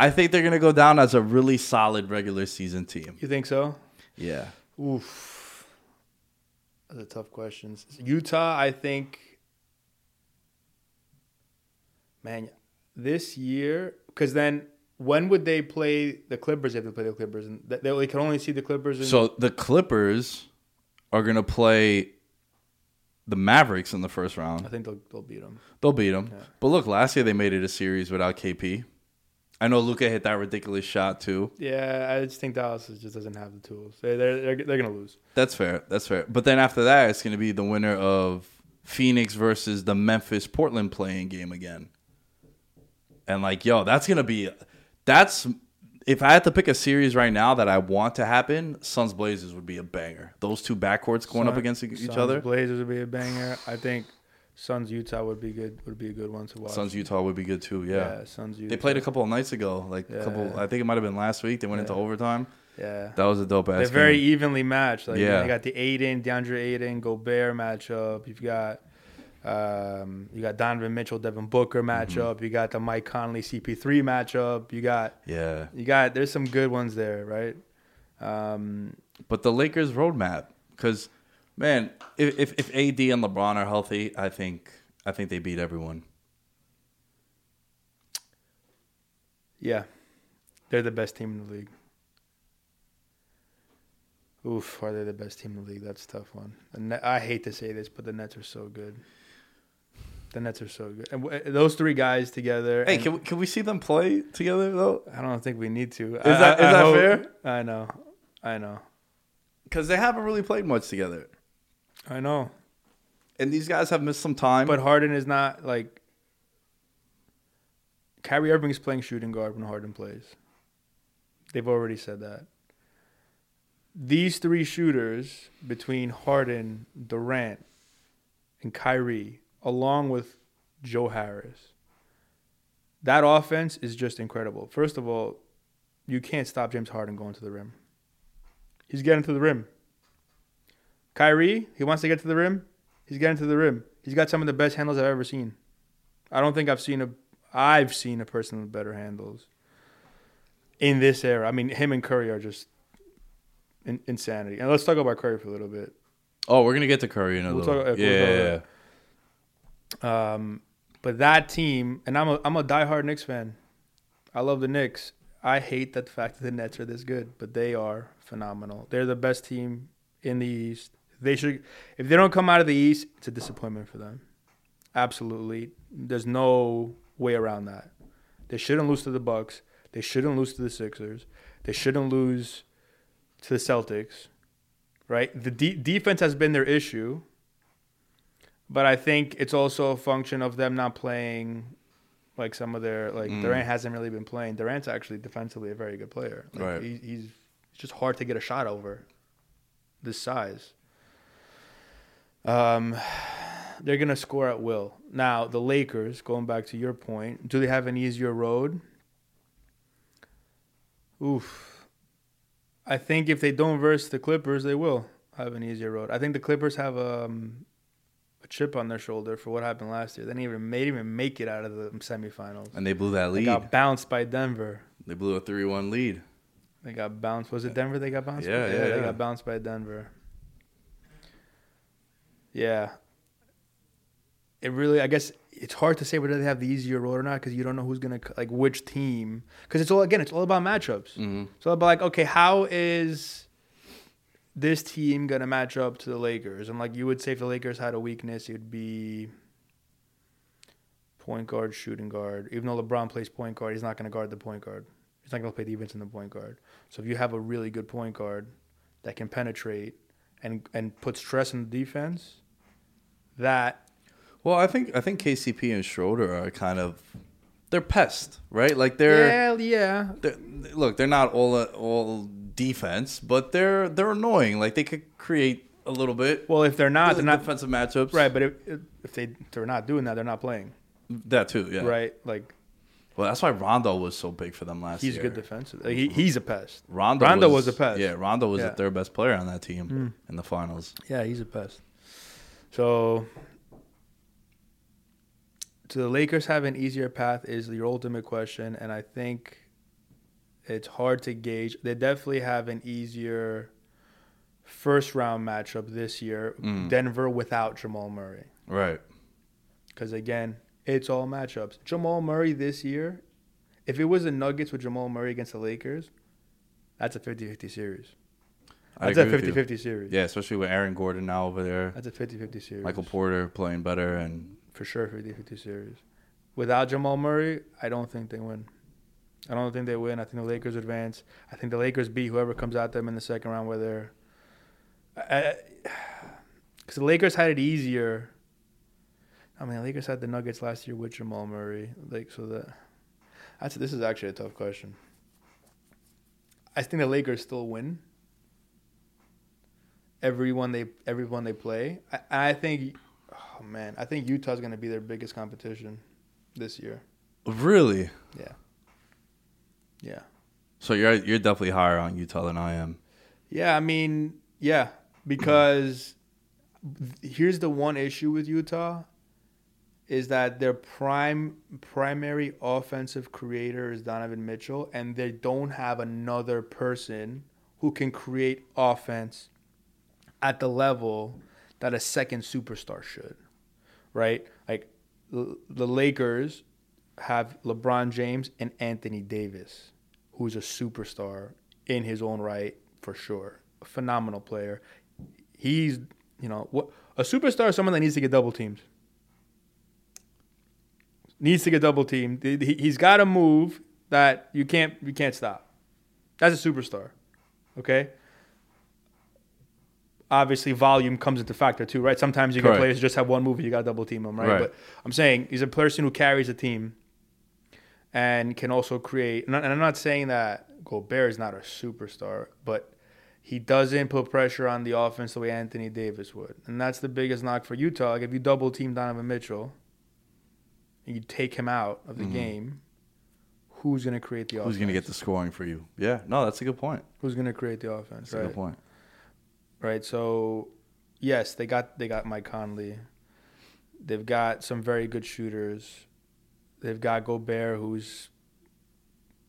I think they're going to go down as a really solid regular season team. You think so? Yeah. Oof. That's a tough questions. Utah, I think. Man, this year, because then when would they play the Clippers? If they play the Clippers, and they, they can only see the Clippers. In, So the Clippers are going to play the Mavericks in the first round. I think they'll they'll beat them. They'll beat them. But look, last year they made it a series without KP. I know Luka hit that ridiculous shot too. Yeah, I just think Dallas just doesn't have the tools. They they're they're, they're gonna lose. That's fair. That's fair. But then after that, it's going to be the winner of Phoenix versus the Memphis Portland play-in game again. And like, yo, that's going to be that's if I had to pick a series right now that I want to happen, Suns Blazers would be a banger. Those two backcourts going up against each Suns, other. Blazers would be a banger. I think Suns Utah would be good. Would be a good one to watch. Suns Utah would be good too. Yeah. Suns Utah. They played a couple of nights ago, like a couple. I think it might have been last week. They went into overtime. Yeah. That was a dope ass. They're very game. evenly matched. Like Yeah. you got the Ayton, DeAndre Ayton, Gobert matchup. You've got um, you got Donovan Mitchell, Devin Booker Mm-hmm. matchup. You got the Mike Conley CP3 matchup. You got Yeah, you got there's some good ones there, right? Um, but the Lakers roadmap, because man, if, if if AD and LeBron are healthy, I think I think they beat everyone. yeah, they're the best team in the league. Oof, are they the best team in the league? That's a tough one. Net, I hate to say this, but the Nets are so good. The Nets are so good, and w- uh, those three guys together. Hey, can we, can we see them play together though? I don't think we need to. Is that- is that fair? I know. I know. Because they haven't really played much together, I know. and these guys have missed some time. But Harden is not like Kyrie Irving is playing shooting guard when Harden plays. They've already said that. These three shooters between Harden, Durant, and Kyrie, along with Joe Harris, that offense is just incredible. First of all, you can't stop James Harden going to the rim. He's getting to the rim. Kyrie, he wants to get to the rim. He's getting to the rim. He's got some of the best handles I've ever seen. I don't think I've seen a I've seen a person with better handles in this era. I mean, him and Curry are just in, insanity. And let's talk about Curry for a little bit. oh, we're gonna get to Curry in a We'll little. talk- yeah, we'll talk yeah, Um, but that team, and I'm a I'm a diehard Knicks fan. I love the Knicks. I hate that the fact that the Nets are this good, but they are phenomenal. They're the best team in the East. They should if they don't come out of the East, it's a disappointment for them. Absolutely. There's no way around that. They shouldn't lose to the Bucks. They shouldn't lose to the Sixers. They shouldn't lose to the Celtics. Right? The de- defense has been their issue. But I think it's also a function of them not playing like some of their like Mm. Durant hasn't really been playing. Durant's actually defensively a very good player. Like, Right. He, he's it's just hard to get a shot over this size. Um, they're gonna score at will. Now the Lakers, going back to your point, do they have an easier road? Oof. I think if they don't verse the Clippers, they will have an easier road. I think the Clippers have um, a chip on their shoulder for what happened last year. They didn't even made even make it out of the semifinals. And they blew that lead. They got bounced by Denver. They blew a three-one lead. They got bounced. Was it Denver? They got bounced. Yeah, by? yeah, They yeah. got bounced by Denver. Yeah. It really, I guess, it's hard to say whether they have the easier road or not because you don't know who's gonna like which team. Because it's all again, it's all about matchups. hmm It's all about like, okay, how is this team gonna match up to the Lakers? And like you would say, if the Lakers had a weakness, it would be point guard, shooting guard. Even though LeBron plays point guard, he's not gonna guard the point guard. He's not gonna play defense in the point guard. So if you have a really good point guard that can penetrate and and put stress on the defense, that Well, I think I think KCP and Schroeder are kind of they're pests, right? Like they're, yeah, yeah, they're look, they're not all all defense, but they're they're annoying. Like they could create a little bit. Well, if they're not, they're not defensive matchups, right. But if if they they're not doing that, they're not playing That too, yeah. right. Like Well, that's why Rondo was so big for them last he's year. He's a good defensive. Like, he, he's a pest. Rondo, Rondo was, was a pest. Yeah, Rondo was Yeah. the third best player on that team Mm. in the finals. Yeah, he's a pest. So, do the Lakers have an easier path? Is your ultimate question, and I think it's hard to gauge. They definitely have an easier first round matchup this year. Mm. Denver without Jamal Murray, Right. because again, it's all matchups. Jamal Murray this year, if it was the Nuggets with Jamal Murray against the Lakers, that's a 50-50 series. That's a agree with you. 50-50 series. Yeah, especially with Aaron Gordon now over there. That's a 50-50 series. Michael Porter playing better and for sure 50-50 series. Without Jamal Murray, I don't think they win. I don't think they win. I think the Lakers advance. I think the Lakers beat whoever comes at them in the second round. Whether, because the Lakers had it easier. I mean, the Lakers had the Nuggets last year with Jamal Murray. Like so that, that's this is actually a tough question. I think the Lakers still win. Everyone they everyone they play. I, I think Oh man, I think Utah's gonna be their biggest competition this year. really. Yeah. Yeah. So you're you're definitely higher on Utah than I am. Yeah, I mean, yeah, because here's the one issue with Utah is that their prime primary offensive creator is Donovan Mitchell and they don't have another person who can create offense at the level that a second superstar should. Right? Like the Lakers have LeBron James and Anthony Davis, who's a superstar in his own right for sure. A phenomenal player. He's, you know, what a superstar is someone that needs to get double teamed. Needs to get double teamed. He- he- He's got a move that you can't you can't stop. That's a superstar. Okay? Obviously, volume comes into factor too, right? Sometimes you get Correct. players who just have one move you got to double team them, right? Right. But I'm saying he's a person who carries a team and can also create. And I'm not saying that Gobert is not a superstar, but he doesn't put pressure on the offense the way Anthony Davis would, and that's the biggest knock for Utah. Like if you double team Donovan Mitchell, you take him out of the Mhm. game, who's going to create the offense? Who's gonna get the scoring for you? Yeah, no, that's a good point. Who's going to create the offense? That's a Right. good point. right? So, yes, they got they got Mike Conley. They've got some very good shooters. They've got Gobert, who's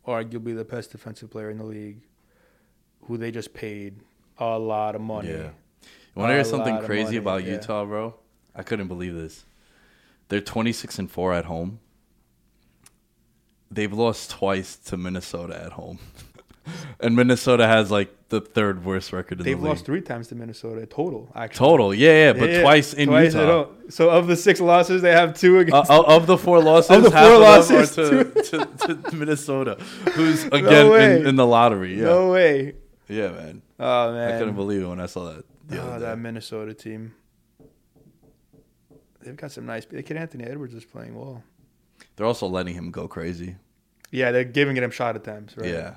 arguably the best defensive player in the league, who they just paid a lot of money. Yeah. You want to hear something crazy money, about yeah. Utah, bro? I couldn't believe this. They're 26 and 4 at home. They've lost twice to Minnesota at home. and Minnesota has like the third worst record in They've the league. lost three times to Minnesota total. Actually, Total, yeah, yeah, but Yeah, yeah. twice in Twice Utah. So of the six losses, they have two Uh, against. of of the four losses, Of the half four of them losses, are to, to, to Minnesota, who's again way. in, in the lottery. Yeah, No way. yeah, man. Oh man. I couldn't believe it when I saw that. Oh, that. Minnesota team. They've got some nice. The kid Anthony Edwards is playing well. They're also letting him go crazy. Yeah, they're giving him shot attempts, right? Yeah,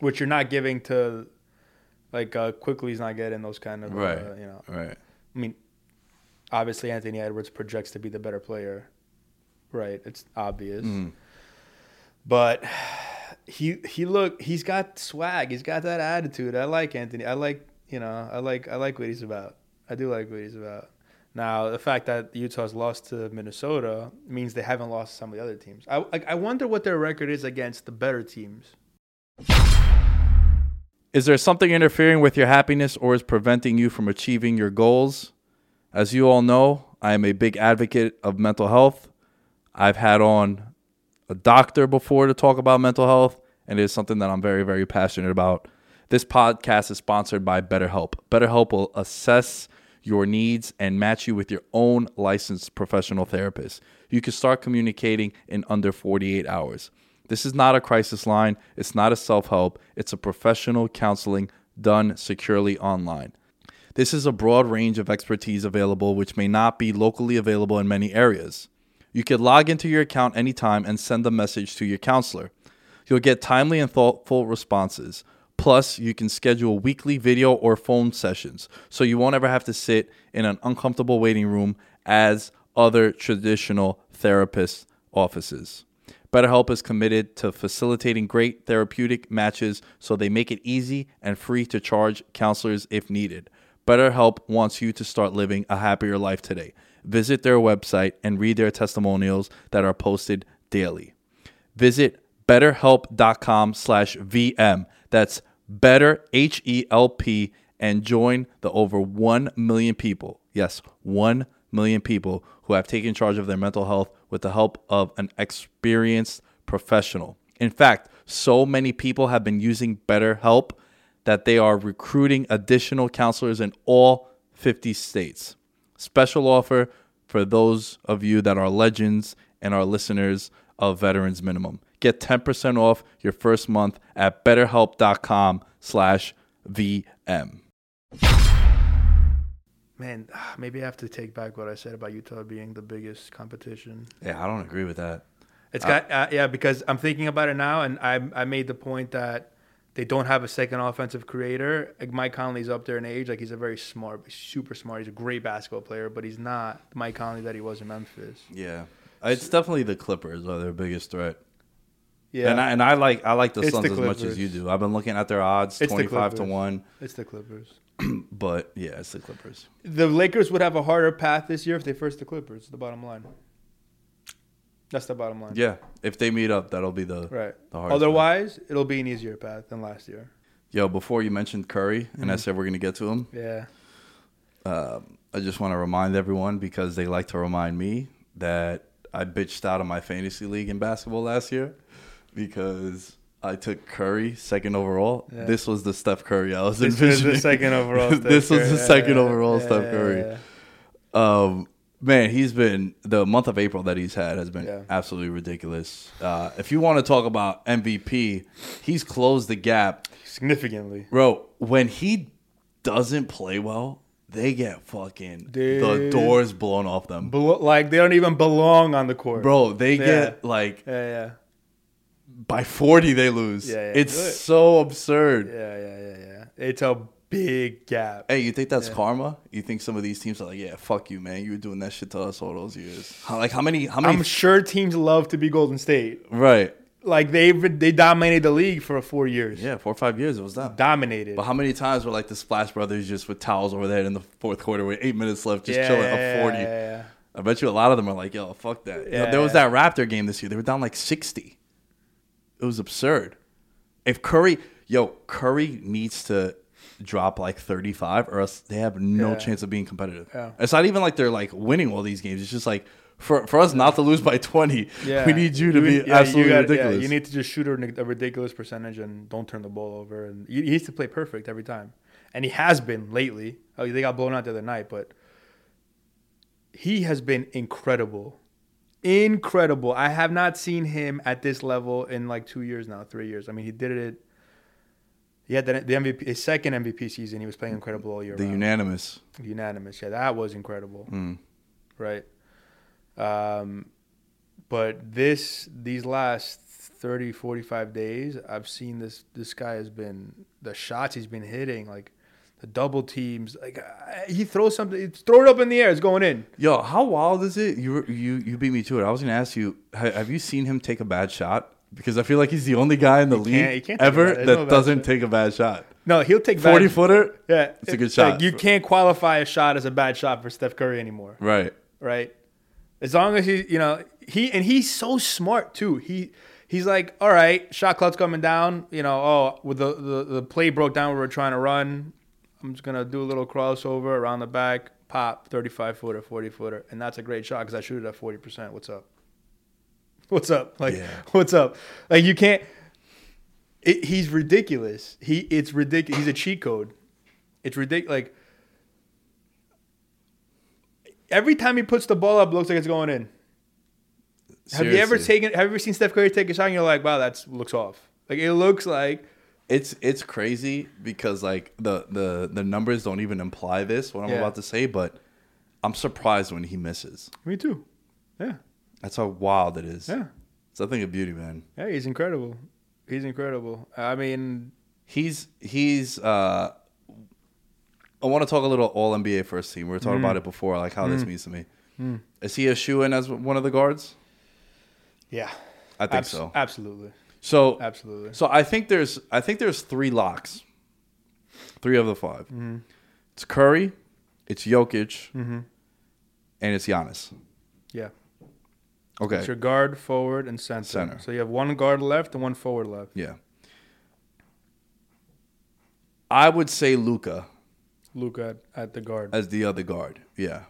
Which you're not giving to, like, uh, quickly he's not getting those kind of, Right. uh, you know. right. I mean, obviously Anthony Edwards projects to be the better player, right? It's obvious, Mhm. but he he look he's got swag. He's got that attitude. I like Anthony. I like you know I like I like what he's about. I do like what he's about. Now the fact that Utah's lost to Minnesota means they haven't lost to some of the other teams. I like, I wonder what their record is against the better teams. Is there something interfering with your happiness or is preventing you from achieving your goals? As you all know, I am a big advocate of mental health. I've had on a doctor before to talk about mental health, and it is something that I'm very, very passionate about. This podcast is sponsored by BetterHelp. BetterHelp will assess your needs and match you with your own licensed professional therapist. You can start communicating in under 48 hours. This is not a crisis line, it's not a self help, it's a professional counseling done securely online. This is a broad range of expertise available, which may not be locally available in many areas. You can log into your account anytime and send a message to your counselor. You'll get timely and thoughtful responses. Plus, you can schedule weekly video or phone sessions, so you won't ever have to sit in an uncomfortable waiting room as other traditional therapist offices. BetterHelp is committed to facilitating great therapeutic matches so they make it easy and free to charge counselors if needed. BetterHelp wants you to start living a happier life today. Visit their website and read their testimonials that are posted daily. Visit betterhelp.com slash VM. That's better, H E L P, and join the over 1 million people. Yes, 1 million people who have taken charge of their mental health with the help of an experienced professional. In fact, so many people have been using BetterHelp that they are recruiting additional counselors in all 50 states. Special offer for those of you that are legends and our listeners of Veterans Minimum. Get 10% off your first month at betterhelp.com slash VM. Man, maybe I have to take back what I said about Utah being the biggest competition. Yeah, I don't agree with that. It's got uh, yeah because I'm thinking about it now, and I I made the point that they don't have a second offensive creator. Like Mike Conley's up there in age, like he's a very smart, super smart. He's a great basketball player, but he's not Mike Conley that he was in Memphis. Yeah. It's definitely the Clippers are their biggest threat. Yeah, And I, and I like I like the It's Suns the as much as Clippers. you do. I've been looking at their odds, It's the 25 to Clippers. 1, it's the Clippers. but yeah, it's the Clippers. The Lakers would have a harder path this year if they first the Clippers. The bottom line. That's the bottom line. Yeah, if they meet up, that'll be the Right. The hardest Otherwise, it'll be an easier path than last year. Yo, before you mentioned Curry, and Mm-hmm. I said we're gonna get to him, Yeah. um, I just want to remind everyone because they like to remind me that I bitched out of my fantasy league in basketball last year because I took Curry second overall. Yeah. This was the Steph Curry I was This was the second overall. Steph this was the Curry. second Yeah, overall yeah, Steph Curry. Um, man, he's been the month of April that he's had has been absolutely ridiculous. Uh, if you want to talk about MVP, he's closed the gap, Significantly. bro. When he doesn't play well, they get fucking the doors blown off them, like they don't even belong on the court. bro. They Yeah. get like Yeah, yeah. by forty, they lose. Yeah, yeah. It's Good. so absurd. Yeah, yeah, yeah, yeah. It's a big gap. Hey, you think that's Yeah. karma? You think some of these teams are like, yeah, fuck you, man. You were doing that shit to us all those years. How, like how many? How many? I'm sure teams love to be Golden State. right. Like they they dominated the league for four years. Yeah, four or five years it was that. Dominated. But how many times were like the Splash Brothers just with towels over there in the fourth quarter with eight minutes left, just yeah, chilling yeah, up forty? Yeah, yeah, I bet you a lot of them are like, yo, fuck that. You know, there was that Raptor game this year. They were down like sixty. It was absurd. If Curry, yo, Curry needs to drop like 35 or else they have no chance of being competitive. It's not even like they're like winning all these games. It's just like for, for us not to lose by 20, we need you to be yeah, absolutely gotta- yeah, ridiculous. you need to just shoot a, a ridiculous percentage and don't turn the ball over. And he, he needs to play perfect every time, and he has been lately. Oh, they got blown out the other night, but he has been incredible, incredible. I have not seen him at this level in like two years now, three years. I mean, he did it. He had the, the MVP, his second MVP season. He was playing incredible all year. the round. unanimous. unanimous. Yeah, that was incredible. Mm. Right. Um, but this these last 30 45 days, I've seen this this guy has been the shots he's been hitting like the double teams like uh, he throws something throw it up in the air it's going in. Yo, how wild is it? You you you beat me to it. I was gonna ask you, have you seen him take a bad shot? Because I feel like he's the only guy in the He league can't- can't ever that no doesn't shot. take a bad shot. No, he'll take bad- Forty footer, Yeah, It's a good like, shot. you can't qualify a shot as a bad shot for Steph Curry anymore. right? right? As long as he, you know, he and he's so smart too. He he's like, all right, shot clock's coming down. You know, oh, with the the, the play broke down, we were trying to run. I'm just gonna do a little crossover around the back, pop, 35 footer, 40 footer, and that's a great shot because I shoot it at 40 percent. What's up? What's up? Like, Yeah. what's up? Like you can't. It, he's ridiculous. He it's ridiculous. He's a cheat code. It's ridiculous. Like every time he puts the ball up, looks like it's going in. Have you ever taken? Have you ever seen Steph Curry take a shot and you're like, wow, that looks off. Like it looks like It's it's crazy because like the the the numbers don't even imply this what I'm Yeah. about to say, but I'm surprised when he misses. me too. Yeah, That's how wild it is. yeah, It's a thing of beauty, man. yeah. He's incredible. He's incredible. I mean, He's he's uh I want to talk a little all NBA first team. We were talking Mm. about it before, like how this means to me. Is he a shoe in as one of the guards? yeah, I think Abs- so. Absolutely, So absolutely. So I think there's I think there's three locks, three of the 5 Mm-hmm. It's Curry, it's Jokic, and it's Giannis. Yeah. Okay, It's your guard, forward, and center. Center. So you have one guard left and one forward left. yeah. I would say Luka Luka at, at the guard. as the other guard. Yeah.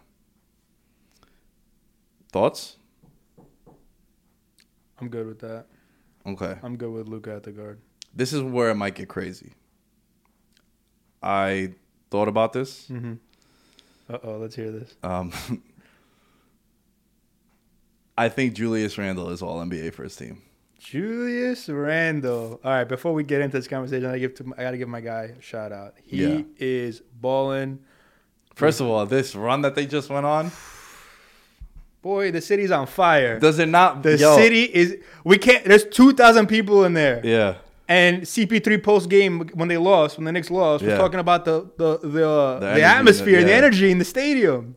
Thoughts? I'm good with that. Okay. I'm good with Luka at the guard. This is where it might get crazy. I thought about this. Uh oh, let's hear this. Um, I think Julius Randle is all NBA first team. Julius Randle. All right, before we get into this conversation, I give to I gotta give my guy a shout out. He Yeah. is balling. First of all, this run that they just went on, Boy, the city's on fire. does it not? the yo, city is. We can't. There's two thousand people in there. Yeah. And CP3 post game when they lost, when the Knicks lost, we're talking about the the the, uh, The the, atmosphere, the energy in the stadium.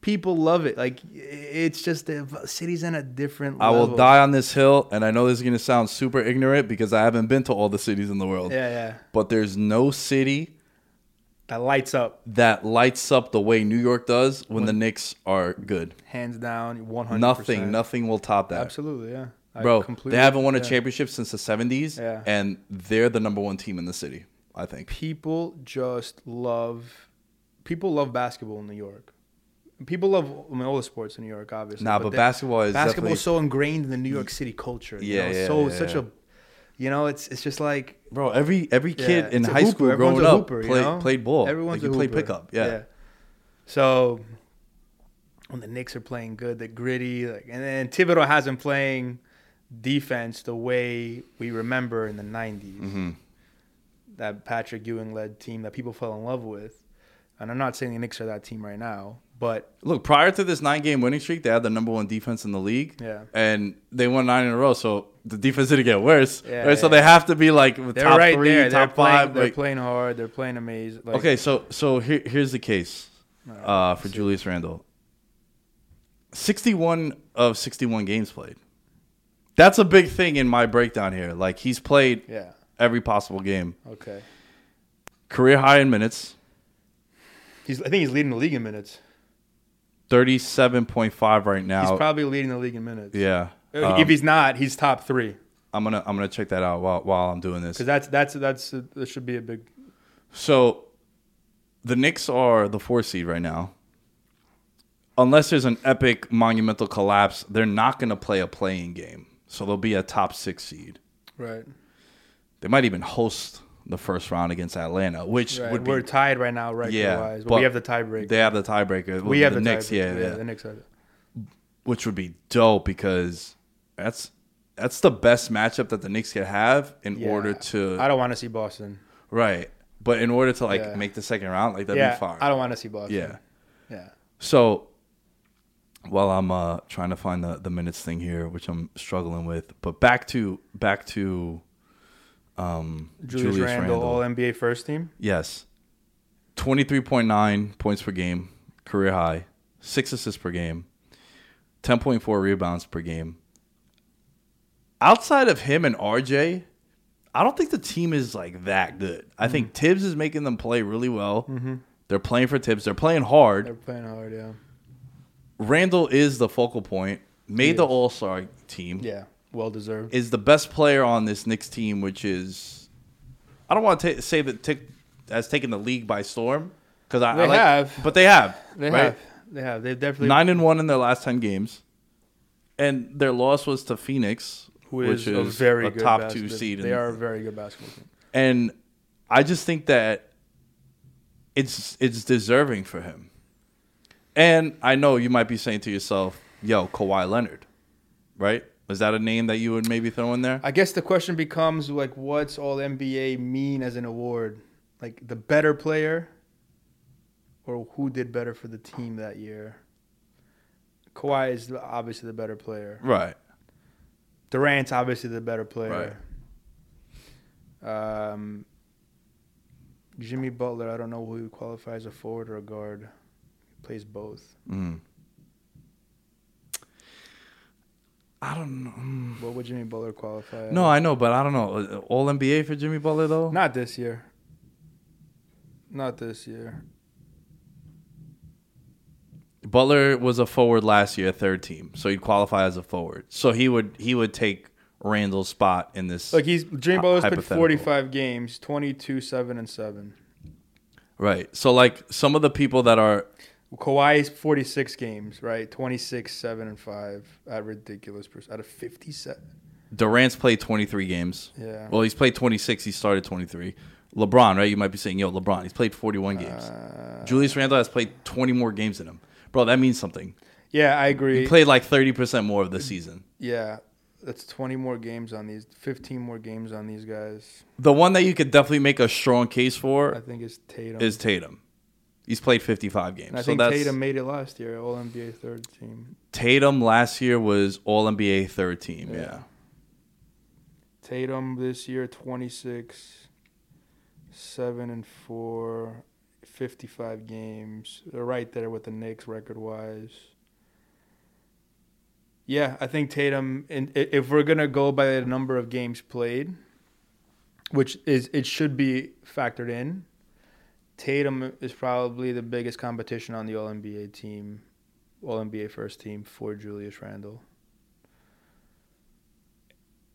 People love it. Like it's just the city's in a different. I will die on this hill, and I know this is going to sound super ignorant because I haven't been to all the cities in the world. Yeah, yeah. But there's no city That lights up, that lights up the way New York does when the Knicks are good. hands down, one hundred. Nothing, nothing will top that. Absolutely, yeah. I Bro, they haven't won a yeah. championship since the 70s, Yeah. and they're the number one team in the city, I think. People just love. People love basketball in New York. People love I mean, all the sports in New York, obviously. Nah, but they- basketball is basketball is so ingrained in the New York City culture. you Yeah, know? yeah, So yeah, such yeah. a, you know, it's it's just like Bro, every every kid in high hooper. school Everyone's growing up hooper, you know? played ball. Everyone's like you play hooper. pickup. Yeah. So when the Knicks are playing good, they're gritty, like, and then Thibodeau hasn't playing defense the way we remember in the '90s. Mm-hmm. That Patrick Ewing led team that people fell in love with. And I'm not saying the Knicks are that team right now, but Look, prior to this nine game winning streak, they had the number one defense in the league. Yeah. And they won nine in a row, so the defense didn't get worse. Yeah, right? So yeah. they have to be like they're top right three, there. They're top playing, five. They're like- playing hard. They're playing amazing. Like, okay, so so here, here's the case uh, for Julius Randle. 61 of 61 games played. That's a big thing in my breakdown here. Like he's played Yeah. every possible game. Okay. Career high in minutes, He's. I think he's leading the league in minutes. 37.5 right now. He's probably leading the league in minutes. yeah. Uh, Um, if he's not, he's top three. I'm going to I'm to check that out while while I'm doing this. Because that's that's that's that should be a big. So the Knicks are the four seed right now. Unless there's an epic monumental collapse, they're not going to play a play-in game. So they'll be a top six seed. Right. They might even host the first round against Atlanta, which right. would be We're tied right now, record Yeah, wise, but, but we have the tiebreaker. they have the tiebreaker. we have the, Knicks, tiebreaker. yeah, yeah, The Knicks have it. which would be dope because that's that's the best matchup that the Knicks could have in Yeah. order to I don't want to see Boston. right, but in order to like Yeah. make the second round, like that'd yeah, be fine. I don't want to see Boston. yeah. Yeah. So while I'm uh, trying to find the, the minutes thing here, which I'm struggling with, but back to back to um, Julius, Randle, All NBA first team. Yes. 23.9 points per game, career high. Six assists per game. 10.4 rebounds per game. Outside of him and RJ, I don't think the team is like that good. I Mm-hmm. think Thibs is making them play really well. They're playing for Thibs. They're playing hard. They're playing hard. Yeah. Randle is the focal point. Made the. All Star team. Yeah. Well deserved. Is the best player on this Knicks team, which is, I don't want to ta say that tick has taken the league by storm because I, They I like, have. but they have. They right? have. They have. They've definitely. nine and one in their last ten games, and their loss was to Phoenix, who which is a very a good top basket- two seed. They are a very good basketball team. and I just think that it's it's deserving for him. And I know you might be saying to yourself, "Yo, Kawhi Leonard, right? Was that a name that you would maybe throw in there?" I guess the question becomes like, what's All NBA mean as an award? Like the better player, or who did better for the team that year? Kawhi is obviously the better player. Right. Durant's obviously the better player. Right. Um, Jimmy Butler, I don't know who he would qualify as a forward or a guard. He plays both. Mm. I don't know. Mm. What would Jimmy Butler qualify? as? No, I know, but I don't know. All NBA for Jimmy Butler though. not this year. Not this year. Butler was a forward last year, third team, so he'd qualify as a forward. So he would he would take Randle's spot in this. Look, he's Jimmy Butler's played 45 games, 22, 7, and 7. right. So like some of the people that are Kawhi's 46 games, right? 26, 7, and 5 at ridiculous percent. Out of 57. Durant's played 23 games. Yeah. Well, he's played 26. He started 23. LeBron, right? You might be saying, yo, LeBron, he's played 41 games. Uh, Julius Randle has played 20 more games than him. Bro, that means something. yeah, I agree. He played like 30% more of the season. yeah, that's 20 more games on these, 15 more games on these guys. The one that you could definitely make a strong case for I think is Tatum. is Tatum. He's played 55 games. and I so think Tatum made it last year, All NBA third team. Tatum last year was All NBA third team. Yeah. Yeah. Tatum this year 26 7 and 4 55 games. They're right there with the Knicks record wise. Yeah, I think Tatum and if we're going to go by the number of games played, which is it should be factored in, Tatum is probably the biggest competition on the All NBA team, All NBA first team for Julius Randle.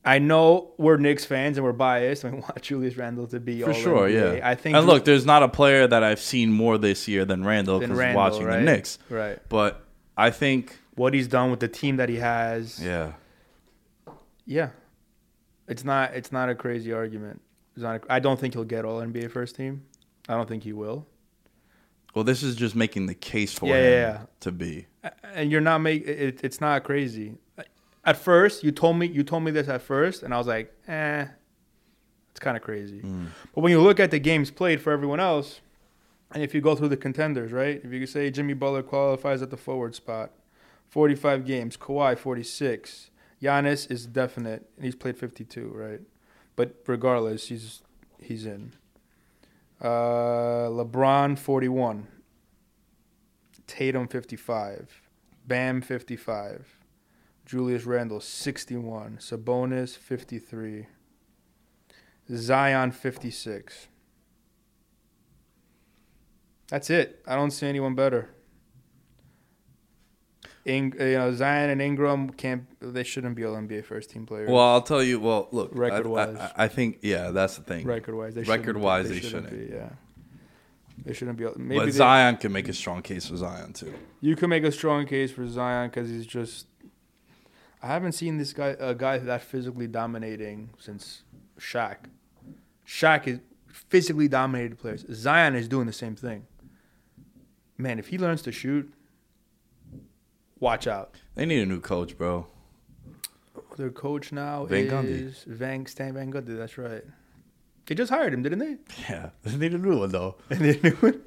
I know we're Knicks fans and we're biased and we want Julius Randle to be For all sure, NBA. yeah. I think and look, there's not a player that I've seen more this year than Randle than because Randle, watching right? the Knicks. Right. But I think, What he's done with the team that he has. yeah, Yeah. It's not it's not a crazy argument. It's not a, I don't think he'll get all NBA first team. I don't think he will. well, this is just making the case for Yeah, him yeah, yeah. to be. and you're not make it, it's not crazy. At first, you told me you told me this at first, and I was like, eh, it's kind of crazy. But when you look at the games played for everyone else, and if you go through the contenders, right? If you say Jimmy Butler qualifies at the forward spot, 45 games, Kawhi 46, Giannis is definite, and he's played 52, right? But regardless, he's he's in. Uh, LeBron 41, Tatum 55, Bam 55, Julius Randle 61, Sabonis 53, Zion 56. That's it. I don't see anyone better. In, you know, Zion and Ingram can't. They shouldn't be all NBA first team players. Well, I'll tell you. Well, look, Record-wise. I, I, I think yeah, that's the thing. record wise, they record-wise, they shouldn't shouldn't. be. Yeah. they shouldn't be. Maybe but they- Zion can make a strong case for Zion too. You can make a strong case for Zion because he's just. I haven't seen this guy a guy that physically dominating since Shaq. Shaq is physically dominated players. Zion is doing the same thing. Man, if he learns to shoot, watch out. They need a new coach, bro. Their coach now Van Gundy. is Van Stan Van Gundy. That's right. They just hired him, didn't they? Yeah, they need a new one though. And they knew it.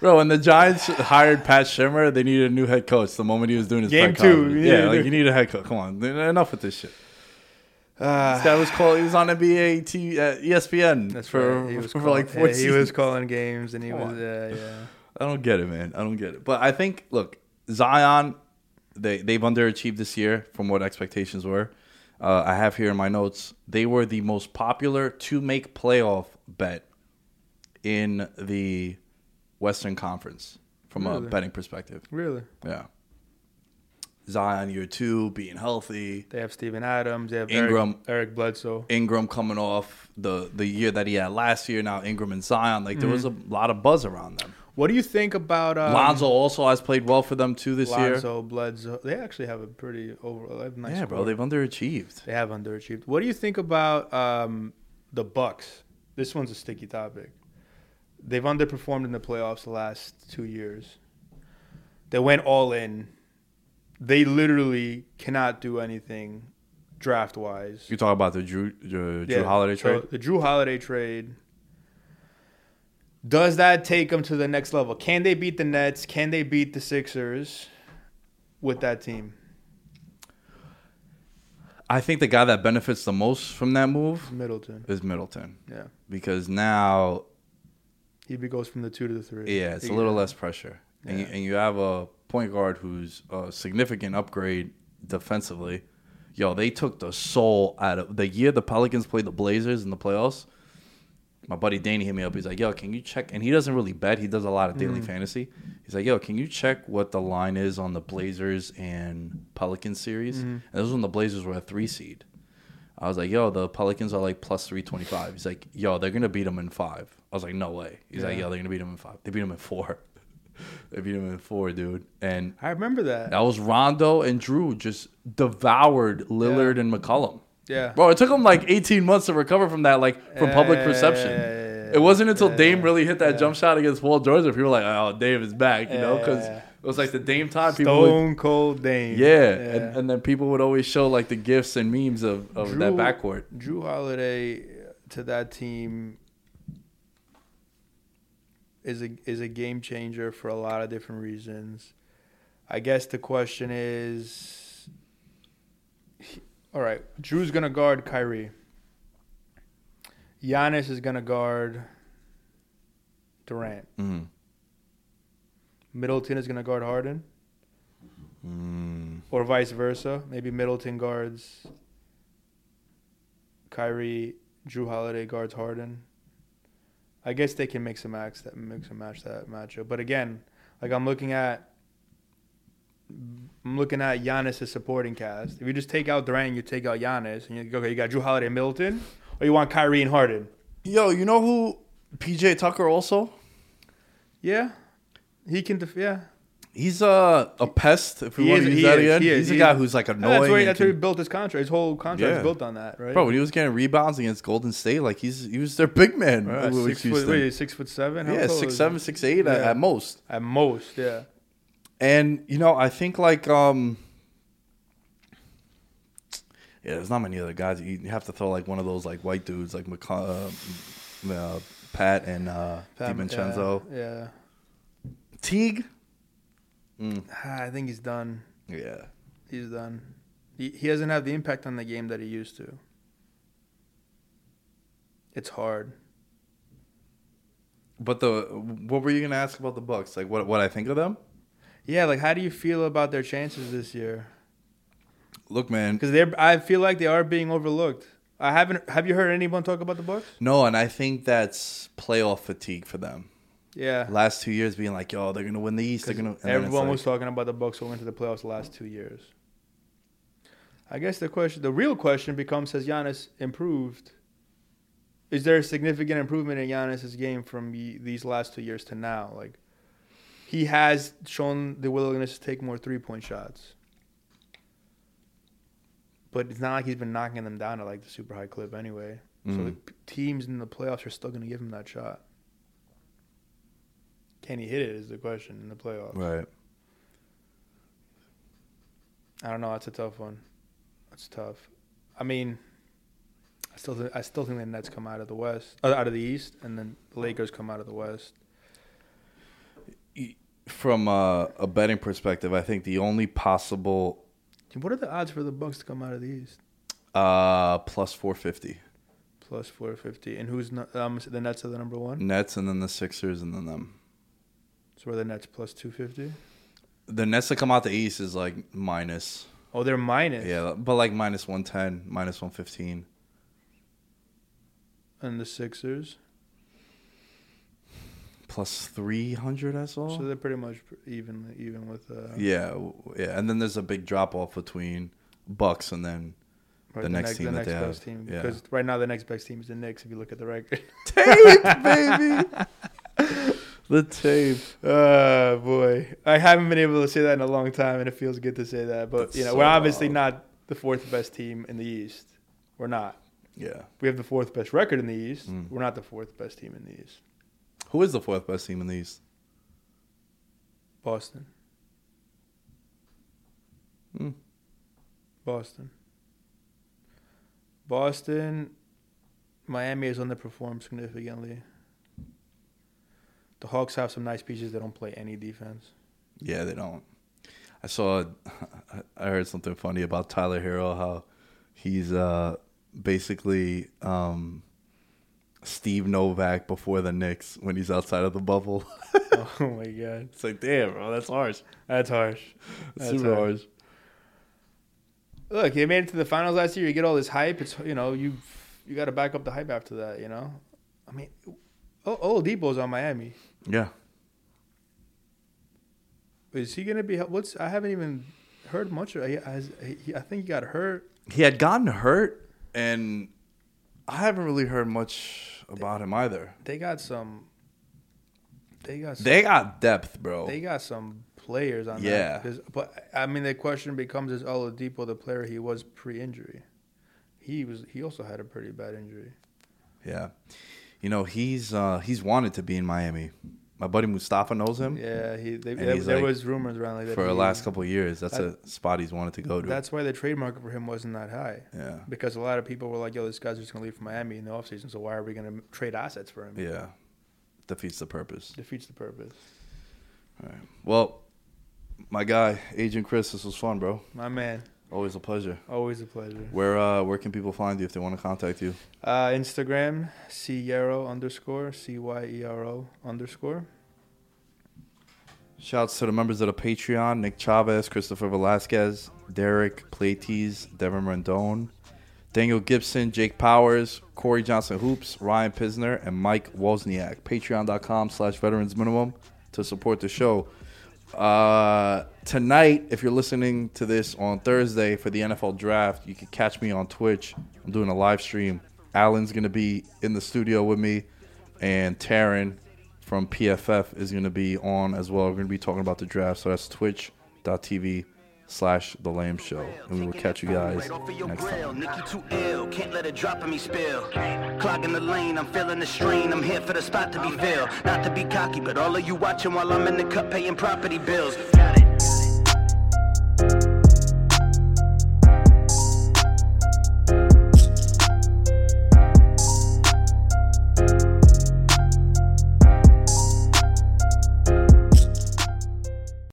Bro, when the Giants hired Pat Shurmur, they needed a new head coach the moment he was doing his Game press two, conference. yeah. Yeah, like you need a head coach. Come on, enough with this shit. Uh, This guy was called. He was on NBA T, uh, ESPN that's for, right. He was for call- like four yeah, He was calling games, and he Come was on. yeah, yeah. I don't get it, man. I don't get it. But I think, look, Zion, they they've underachieved this year from what expectations were. Uh, I have here in my notes they were the most popular to make playoff bet in the Western Conference from a betting perspective. Really. Yeah. Zion year two, being healthy. They have Steven Adams. They have Ingram. Eric, Eric Bledsoe. Ingram coming off the the year that he had last year. Now Ingram and Zion, like there was a Mm-hmm. lot of buzz around them. What do you think about um, Lonzo also has played well for them too this year. Lonzo, Bledsoe. They actually have a pretty overall have nice. yeah, bro, they've underachieved. they have underachieved. What do you think about um, the Bucks? This one's a sticky topic. They've underperformed in the playoffs the last two years. They went all in. They literally cannot do anything draft wise. You talk about the Jrue Jrue, Jrue Holiday so trade. the Jrue Holiday trade. Does that take them to the next level? Can they beat the Nets? Can they beat the Sixers with that team? I think the guy that benefits the most from that move Middleton. is Middleton Yeah. because now, He goes from the two to the three. yeah, it's a little less pressure, and, you, and you have a point guard who's a significant upgrade defensively. Yo, they took the soul out of the year the Pelicans played the Blazers in the playoffs. My buddy Danny hit me up. He's like, "Yo, can you check?" And he doesn't really bet. He does a lot of daily Mm. fantasy. He's like, "Yo, can you check what the line is on the Blazers and Pelicans series?" Mm-hmm. And this was when the Blazers were a three seed. I was like, "Yo, the Pelicans are like plus three twenty five. He's like, "Yo, they're gonna beat them in five. I was like, "No way." He's like, "Yo, they're gonna beat them in five. They beat them in four. they beat them in four, dude." And I remember that. that was Rondo and Jrue just devoured Lillard Yeah. and McCollum. Yeah. Bro, it took them like 18 months to recover from that, like from public Yeah, perception. yeah, yeah, yeah, It wasn't until yeah, Dame really hit that yeah. jump shot against Paul George that people were like, "Oh, Dame is back," you know, because Yeah. it was like the Dame time. People, would, Stone Cold Dame. yeah, And, and then people would always show like the gifs and memes of, of that Jrue- backcourt. Jrue Holiday to that team is a is a game changer for a lot of different reasons. I guess the question is, all right, Jrue's gonna guard Kyrie. Giannis is gonna guard Durant. Mm. Middleton is gonna guard Harden, Mm. or vice versa. Maybe Middleton guards Kyrie. Jrue Holiday guards Harden. I guess they can mix and match that mix and match that matchup. But again, like I'm looking at I'm looking at Giannis' supporting cast. If you just take out Durant, you take out Giannis, and you go, okay, you got Jrue Holiday and Middleton, or you want Kyrie and Harden? Yo, you know who PJ Tucker also? Yeah, he can. Def- yeah, He's a a pest. If we He want is- to use he that is, again, he he's a guy is. who's like Yeah, annoying. that's where, that's where he built his contract. His whole contract Yeah. is built on that, right? Bro, when he was getting rebounds against Golden State, like he's he was their big man. Right, six foot, wait, six foot seven. How yeah, six seven, he? six eight at, at most. at most. Yeah, And you know, I think like um, yeah, there's not many other guys. You have to throw like one of those like white dudes like uh, uh, Pat and uh, Pat- DiVincenzo. Yeah, Teague. yeah. Ah, I think he's done. Yeah, He's done. He, he doesn't have the impact on the game that he used to. It's hard. but the what were you gonna ask about the Bucks? Like what what I think of them? Yeah, like how do you feel about their chances this year? Look, man. Because they're, I feel like they are being overlooked. I haven't. Have you heard anyone talk about the Bucks? No, and I think that's playoff fatigue for them. Yeah, Last two years being like, yo, they're gonna win the East. They're gonna. and then it's everyone like- was talking about the Bucks going to the playoffs the last two years. I guess the question, the real question becomes: Has Giannis improved? is there a significant improvement in Giannis's game from these last two years to now? Like, he has shown the willingness to take more three point shots, but it's not like he's been knocking them down at like the super high clip anyway. So the teams in the playoffs are still going to give him that shot. Can he hit it? Is the question in the playoffs. Right. I don't know. That's a tough one. That's tough. I mean, I still th- I still think the Nets come out of the West, uh, out of the East, and then the Lakers come out of the West. From uh, a betting perspective, I think the only possible What are the odds for the Bucks to come out of the East? uh, plus 450 Plus four fifty, and who's not, um the Nets are the number one. Nets, and then the Sixers, and then them. So are the Nets plus two fifty? The Nets that come out the East is like minus. Oh, they're minus. Yeah, but like minus 110, minus 115. And the Sixers, Plus 300, I saw. so they're pretty much even even with uh, yeah, w- yeah, and then there's a big drop off between Bucks and then right, the next team the that next they have. best team. Yeah. Because right now the next best team is the Knicks. If you look at the record. tape, baby. the tape. Uh boy, I haven't been able to say that in a long time, and it feels good to say that. But That's you know, so we're obviously wild. not the fourth best team in the East. We're not. Yeah. We have the fourth best record in the East. Mm. We're not the fourth best team in the East. Who is the fourth best team in the East? Boston. Hmm. Boston. Boston. Miami has underperformed significantly. The Hawks have some nice pieces. They don't play any defense. Yeah, they don't. I saw. I heard something funny about Tyler Herro. How he's uh basically um Steve Novak before the Knicks when he's outside of the bubble. oh my god, it's like, damn, bro, that's harsh. that's harsh. That's Super harsh. harsh. Look, you made it to the finals last year. You get all this hype. It's you know you you got to back up the hype after that. You know, I mean, O- Oladipo's on Miami. Yeah. Is he gonna be? What's I haven't even heard much. Of, he, has, he, I think he got hurt. He had gotten hurt, and I haven't really heard much about him either. They got some. They got. Some, They got depth, bro. They got some players on Yeah. that. But I mean, the question becomes: Is Oladipo the player he was pre-injury? He was. He also had a pretty bad injury. Yeah. You know, he's uh he's wanted to be in Miami. My buddy Mustafa knows him Yeah, he. They, And there, like- was rumors around like that for the last couple of years. That's That- a spot he's wanted to go to. That's why the trade market for him wasn't that high. yeah. Because a lot of people were like, "Yo, this guy's just gonna leave for Miami in the offseason, so why are we gonna trade assets for him?" Yeah. Defeats the purpose. Defeats the purpose. All right. Well, my guy, Agent Chris, this was fun, bro. My man, Always a pleasure. always a pleasure. Where uh where can people find you if they want to contact you? Uh, Instagram, Cyero underscore, C Y E R O underscore. Shouts to the members of the Patreon: Nick Chavez, Christopher Velasquez, Derek Plates, Devin Rendon, Daniel Gibson, Jake Powers, Corey Johnson Hoops, Ryan Pisner, and Mike Wozniak. Patreon.com slash veterans minimum to support the show. Uh, tonight, if you're listening to this on Thursday for the NFL draft, you can catch me on Twitch. I'm doing a live stream. Alan's going to be in the studio with me, and Taryn from PFF is going to be on as well. We're going to be talking about the draft. So that's twitch.tv slash the lame show. And we will catch you guys Right off of your next time. Nikki too ill, can't let it drop in me spill. Clogging the lane, I'm feeling the strain. I'm here for the spot to be filled. Not to be cocky, but all of you watching while I'm in the cut paying property bills.